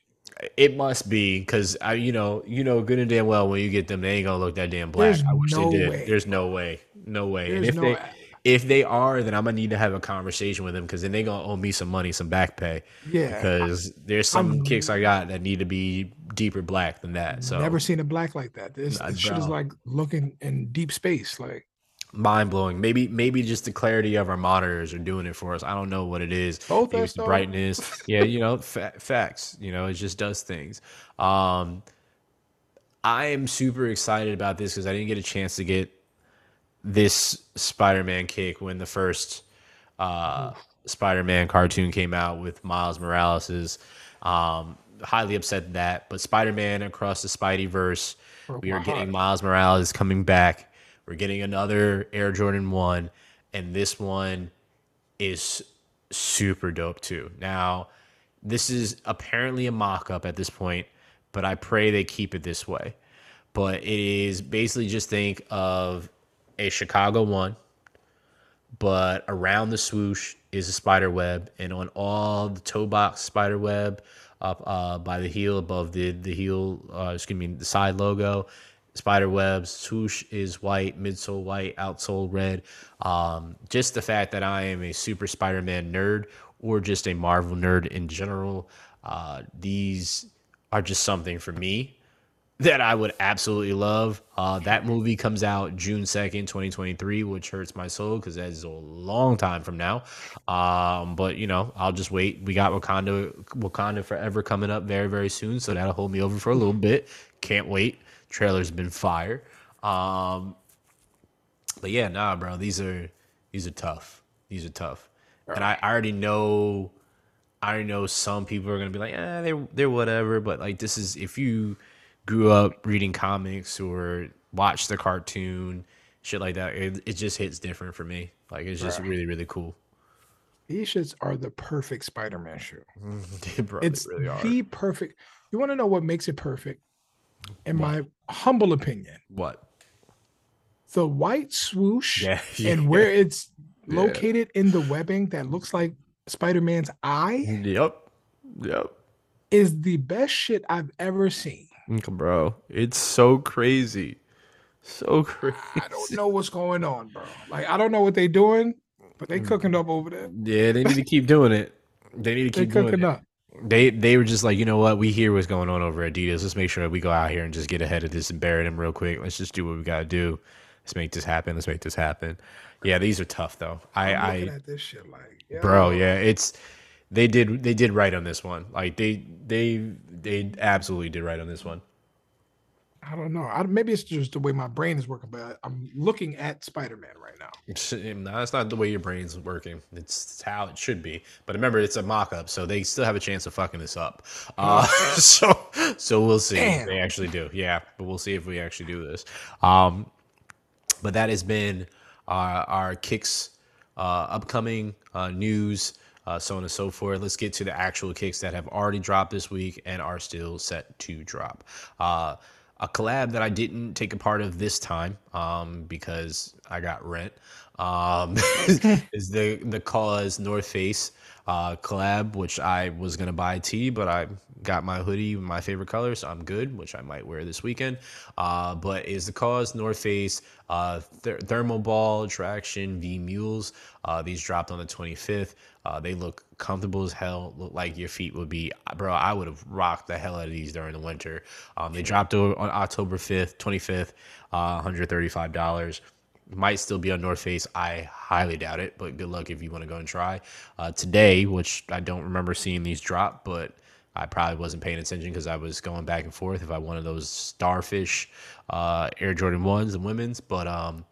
It must be because I, you know, you know, good and damn well when you get them, they ain't gonna look that damn black. There's I wish no they did. way. There's no way, no way. and if no. they, if they are, then I'm gonna need to have a conversation with them because then they gonna owe me some money, some back pay. Yeah, Because there's some I'm- kicks I got that need to be deeper black than that. So never seen a black like that. This, Nah, this shit is like looking in deep space. Like, mind blowing. Maybe maybe just the clarity of our monitors are doing it for us. I don't know what it is. Both Maybe it's the brightness. yeah, you know, fa- facts. You know, it just does things. Um, I am super excited about this because I didn't get a chance to get this Spider-Man kick when the first uh, Spider-Man cartoon came out with Miles Morales's. Um, highly upset at that, but Spider-Man across the Spideyverse, we are getting. Miles Morales coming back. We're getting another Air Jordan one, and this one is super dope too. Now, this is apparently a mock-up at this point, but I pray they keep it this way. But it is basically just think of a Chicago one, but around the swoosh is a spider web, and on all the toe box spider web up uh, by the heel above the the heel, uh, excuse me, the side logo, spider webs. Swoosh is white, midsole white, outsole red. Um, just the fact that I am a super Spider-Man nerd or just a Marvel nerd in general, uh, these are just something for me that I would absolutely love. Uh, that movie comes out June 2nd, 2023, which hurts my soul because that is a long time from now. Um, but, you know, I'll just wait. We got Wakanda, Wakanda Forever coming up very, very soon. So that'll hold me over for a little bit. Can't wait. Trailer's been fire. Um, but yeah, nah, bro, these are. These are tough. These are tough. And I, I already know I already know some people are gonna be like, eh, they're they're whatever. But like this is if you grew up reading comics or watched the cartoon, shit like that, it, it just hits different for me. Like it's just Right. really, really cool. These shits are the perfect Spider-Man shoe. It's really are. the perfect. You want to know what makes it perfect? In my humble opinion, What? the white swoosh Yeah. and where it's Yeah. located in the webbing that looks like Spider-Man's eye Yep. Yep. is the best shit I've ever seen. Bro, it's so crazy. So crazy. I don't know what's going on, bro. Like I don't know what they're doing, but they cooking up over there. Yeah, they need to keep doing it. They need to They keep doing cooking it. up. They they were just like, you know what? We hear what's going on over Adidas. Let's make sure that we go out here and just get ahead of this and bury them real quick. Let's just do what we gotta do. Let's make this happen. Let's make this happen. Yeah, these are tough though. I I'm I at this shit like, bro, yeah, it's they did they did right on this one. Like they they they absolutely did right on this one. I don't know. I, maybe it's just the way my brain is working, but I'm looking at Spider-Man right now. It's, no, that's not the way your brain's working. It's, it's how it should be. But remember, it's a mock-up, so they still have a chance of fucking this up. Uh, so, so we'll see if they actually do. Yeah, but we'll see if we actually do this. Um, but that has been our, our kicks, uh, upcoming uh, news, uh, so on and so forth. Let's get to the actual kicks that have already dropped this week and are still set to drop. Uh, a collab that I didn't take a part of this time um, because I got rent um, is the the KAWS North Face uh, collab, which I was gonna buy a tee, but I got my hoodie, my favorite color, so I'm good, which I might wear this weekend. Uh, but is the KAWS North Face uh, th- ThermoBall traction V mules? Uh, these dropped on the 25th. Uh, they look comfortable as hell. Look like your feet would be, bro. I would have rocked the hell out of these during the winter. Um, they dropped on October 5th, 25th, uh, $135 might still be on North Face. I highly doubt it, but good luck if you want to go and try. Uh, today, which I don't remember seeing these drop, but I probably wasn't paying attention because I was going back and forth if I wanted those Starfish uh, Air Jordan 1s and women's. But um,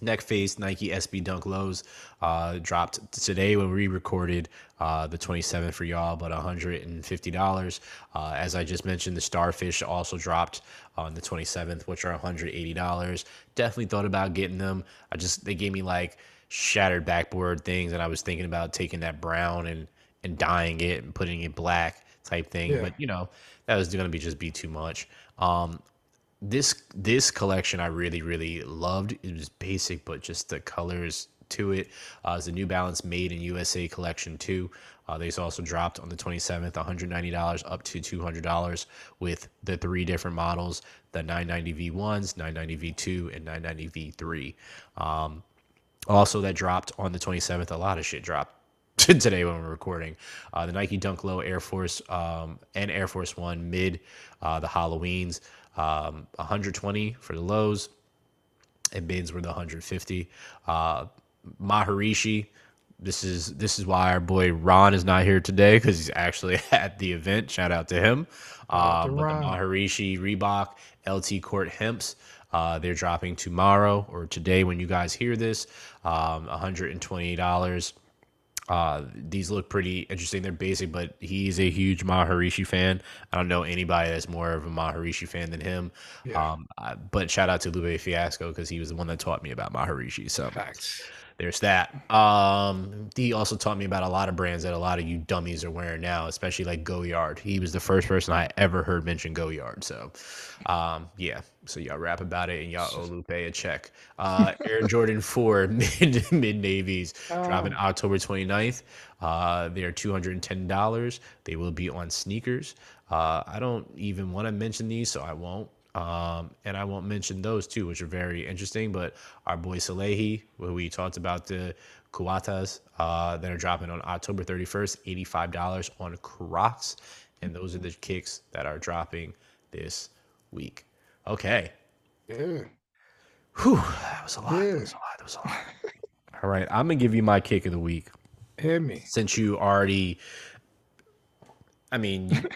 Neck Face Nike SB Dunk Lows uh, dropped today when we recorded uh, the 27th for y'all, but $150. Uh, as I just mentioned, the Starfish also dropped on the 27th, which are $180. Definitely thought about getting them. I just they gave me like shattered backboard things, and I was thinking about taking that brown and and dyeing it and putting it black type thing. Yeah. But you know that was going to be just be too much. Um, this this collection I really really loved. It was basic, but just the colors to it. Uh, it's the New Balance Made in USA collection too. Uh, these also dropped on the 27th, $190 up to $200 with the three different models: the 990 V1s, 990 V2, and 990 V3. Um, also, that dropped on the 27th. A lot of shit dropped today when we're recording. Uh, the Nike Dunk Low Air Force um, and Air Force One mid, uh, the Halloweens, um, 120 for the lows, and bids were the 150. Uh, Maharishi. This is this is why our boy Ron is not here today because he's actually at the event. Shout out to him. Uh, to but the Maharishi Reebok LT Court Hemps. Uh, they're dropping tomorrow or today when you guys hear this. Um, $120. Uh, these look pretty interesting. They're basic, but he's a huge Maharishi fan. I don't know anybody that's more of a Maharishi fan than him. Yeah. Um, uh, but shout out to Lupe Fiasco because he was the one that taught me about Maharishi. So Facts. There's that. Um, he also taught me about a lot of brands that a lot of you dummies are wearing now, especially like Goyard. He was the first person I ever heard mention Goyard. So, um, yeah. So y'all rap about it and y'all owe Lupe a check. Uh, Air Jordan 4 mid mid navies dropping October 29th. Uh, they're $210. They will be on sneakers. Uh, I don't even want to mention these, so I won't. Um, and I won't mention those two, which are very interesting. But our boy Salehe, where we talked about the Kuatas uh, that are dropping on October 31st, $85 on Crocs. And those are the kicks that are dropping this week. Okay. Yeah. Whew, that was a lot. That was a lot. That was a lot. All right. I'm going to give you my kick of the week Hear me. since you already, I mean,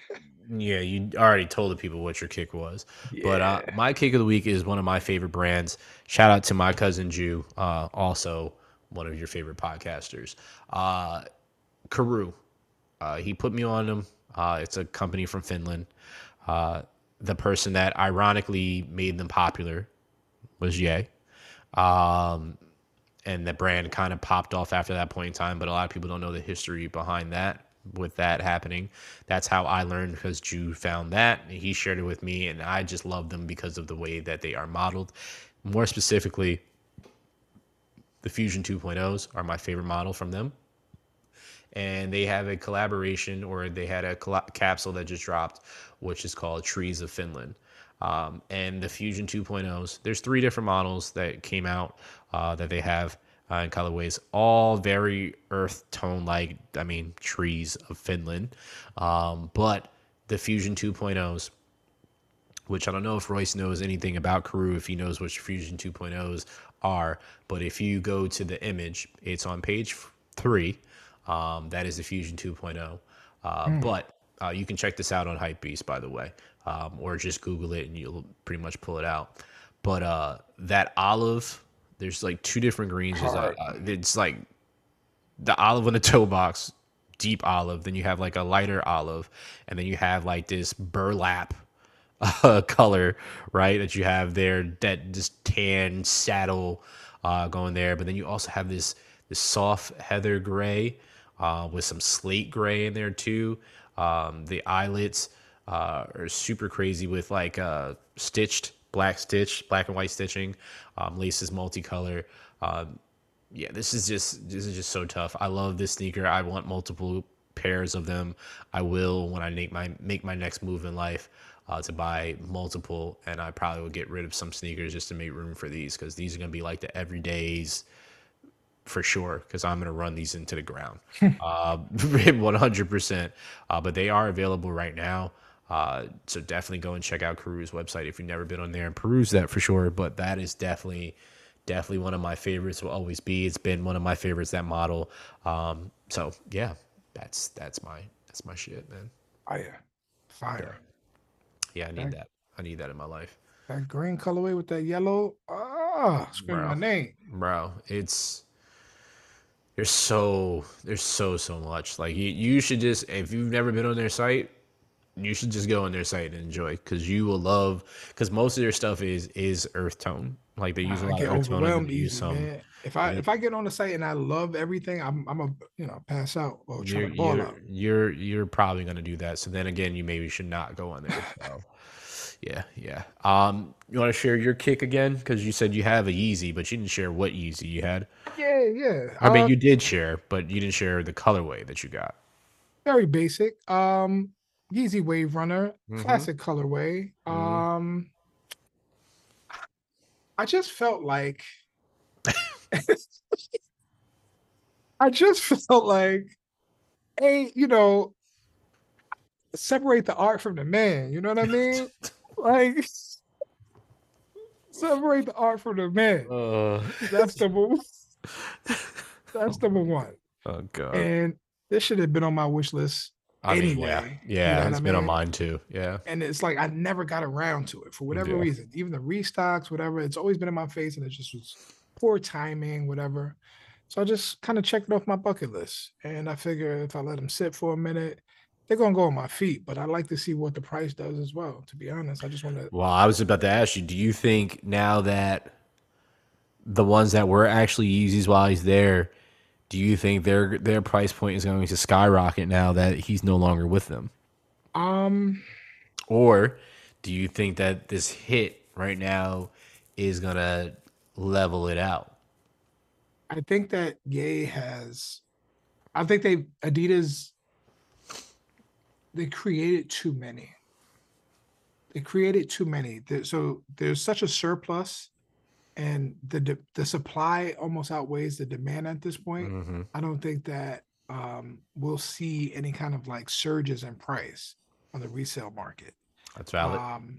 yeah, you already told the people what your kick was. But uh, my kick of the week is one of my favorite brands. Shout out to my cousin Jew, uh, also one of your favorite podcasters. Uh, Karhu, uh, he put me on them. Uh, it's a company from Finland. Uh, the person that ironically made them popular was Ye. Um, and the brand kind of popped off after that point in time, but a lot of people don't know the history behind that with that happening. That's how I learned because Jew found that. He shared it with me, and I just love them because of the way that they are modeled. More specifically, the Fusion 2.0s are my favorite model from them. And they have a collaboration, or they had a capsule that just dropped, which is called Trees of Finland. Um, and the Fusion 2.0s, there's three different models that came out uh, that they have uh, in colorways, all very earth tone like, I mean, trees of Finland. Um, but the Fusion 2.0s, which I don't know if Royce knows anything about Karhu, if he knows what Fusion 2.0s are, but if you go to the image, it's on page three. Um, that is the Fusion 2.0. Uh, mm. But uh, you can check this out on Hypebeast, by the way, um, or just Google it and you'll pretty much pull it out. But uh, that olive, there's like two different greens. Uh, it's like the olive in the toe box, deep olive. Then you have like a lighter olive, and then you have like this burlap uh, color, right? That you have there, that just tan saddle uh, going there. But then you also have this this soft heather gray uh, with some slate gray in there too. Um, the eyelets uh, are super crazy with like uh, stitched black stitch, black and white stitching. Um, laces multicolor. Um, yeah, this is just this is just so tough. I love this sneaker. I want multiple pairs of them. I will when I make my make my next move in life uh, to buy multiple, and I probably will get rid of some sneakers just to make room for these because these are gonna be like the everydays for sure because I'm going to run these into the ground, uh, 100%. Uh, but they are available right now. Uh, so definitely go and check out Karhu's website if you've never been on there and peruse that for sure. But that is definitely, definitely one of my favorites. Will always be. It's been one of my favorites. That model. Um, so yeah, that's that's my that's my shit, man. Fire, fire. Yeah, yeah I need that. I need that in my life. That green colorway with that yellow. Ah, scream my name, bro. It's there's so there's so so much. Like you, you should just if you've never been on their site, you should just go on their site and enjoy because you will love because most of their stuff is is earth tone. Like they use a lot of earth tone. And use some. Man. If I yeah. if I get on the site and I love everything, I'm I'm a you know pass out or try you're, to ball you're, out. You're you're probably gonna do that. So then again, you maybe should not go on there. So. yeah, yeah. Um, you want to share your kick again because you said you have a Yeezy, but you didn't share what Yeezy you had. Yeah, yeah. I mean, uh, you did share, but you didn't share the colorway that you got. Very basic. Um, Yeezy Wave Runner, mm-hmm. classic colorway. Mm-hmm. Um, I just felt like I just felt like, hey, you know, separate the art from the man. You know what I mean? like separate the art from the man. Uh, that's number. That's number one. Oh god. And this should have been on my wish list I anyway. Mean, yeah, yeah, you know it's been mean? on mine too. Yeah. And it's like I never got around to it for whatever yeah. reason. Even the restocks, whatever, it's always been in my face, and it just was poor timing, whatever. So I just kind of checked it off my bucket list, and I figure if I let them sit for a minute, they're gonna go on my feet. But I like to see what the price does as well. To be honest, I just want to. Well, I was about to ask you, do you think now that the ones that were actually Yeezys while he's there? Do you think their their price point is going to skyrocket now that he's no longer with them? Um, or do you think that this hit right now is gonna level it out? I think that Ye has. I think they Adidas. They created too many. They created too many. So there's such a surplus and the the supply almost outweighs the demand at this point. Mm-hmm. I don't think that um, we'll see any kind of like surges in price on the resale market. That's valid. Um,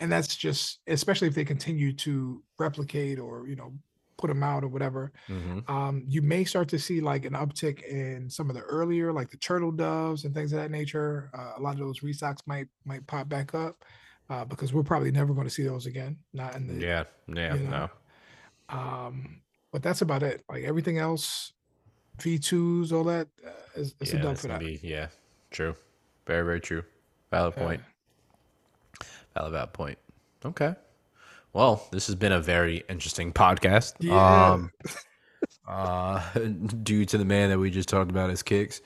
and that's just especially if they continue to replicate or you know put them out or whatever. Mm-hmm. Um, you may start to see like an uptick in some of the earlier like the turtle doves and things of that nature. Uh, a lot of those restocks might might pop back up uh, because we're probably never going to see those again. Not in the yeah yeah you know. no. Um, but that's about it. Like everything else, V2s, all that, uh, is, it's a Yeah, dub that's for that. be yeah, true. Very, very true. Valid Yeah. point. Valid, valid point. Okay. Well, this has been a very interesting podcast. Yeah. Um, uh, due to the man that we just talked about his kicks.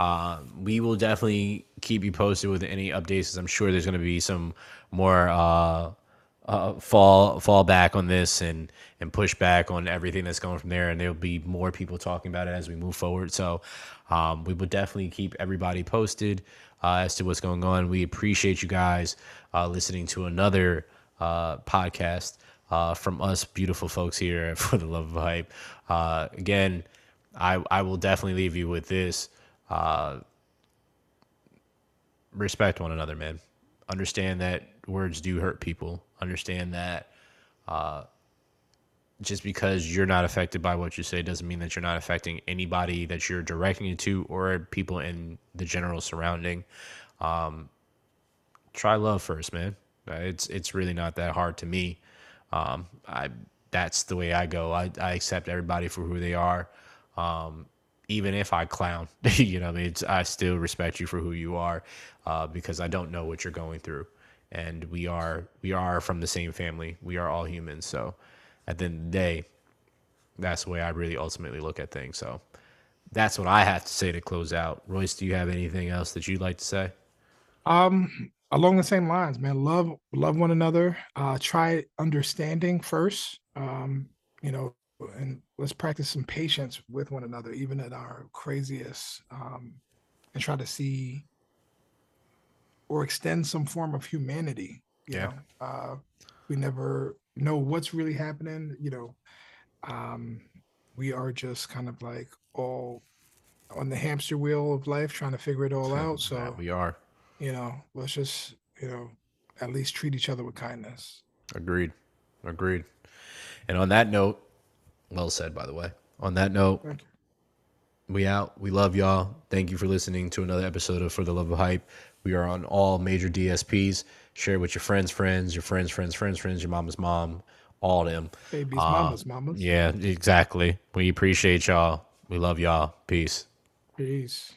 Uh, we will definitely keep you posted with any updates. I'm sure there's going to be some more uh, uh, fall fall back on this and and push back on everything that's going from there. And there'll be more people talking about it as we move forward. So um, we will definitely keep everybody posted uh, as to what's going on. We appreciate you guys uh, listening to another uh, podcast from us beautiful folks here for the love of hype. Again, I I will definitely leave you with this. Uh, respect one another, man. Understand that words do hurt people. Understand that uh, just because you're not affected by what you say doesn't mean that you're not affecting anybody that you're directing it to or people in the general surrounding. Um, try love first, man. Uh, It's it's really not that hard to me. Um, I that's the way I go. I, I accept everybody for who they are. Um, even if I clown, you know, I mean, I still respect you for who you are, uh, because I don't know what you're going through, and we are we are from the same family. We are all humans. So, at the end of the day, that's the way I really ultimately look at things. So, that's what I have to say to close out. Royce, do you have anything else that you'd like to say? Um, along the same lines, man. Love, love one another. Uh, try understanding first. Um, you know, and let's practice some patience with one another, even at our craziest. Um, and try to see or extend some form of humanity. You Yeah. know, uh, we never know what's really happening. You know, um, we are just kind of like all on the hamster wheel of life, trying to figure it all out. So we are. you know, let's just, you know, at least treat each other with kindness. Agreed. Agreed. And on that note, well said, by the way. On that note, we out. We love y'all. Thank you for listening to another episode of For the Love of Hype. We are on all major DSPs. Share it with your friends, friends, your friends, friends, friends, friends, your mama's mom, all them. Babies, Uh, mamas, mamas. Yeah, exactly. We appreciate y'all. We love y'all. Peace. Peace.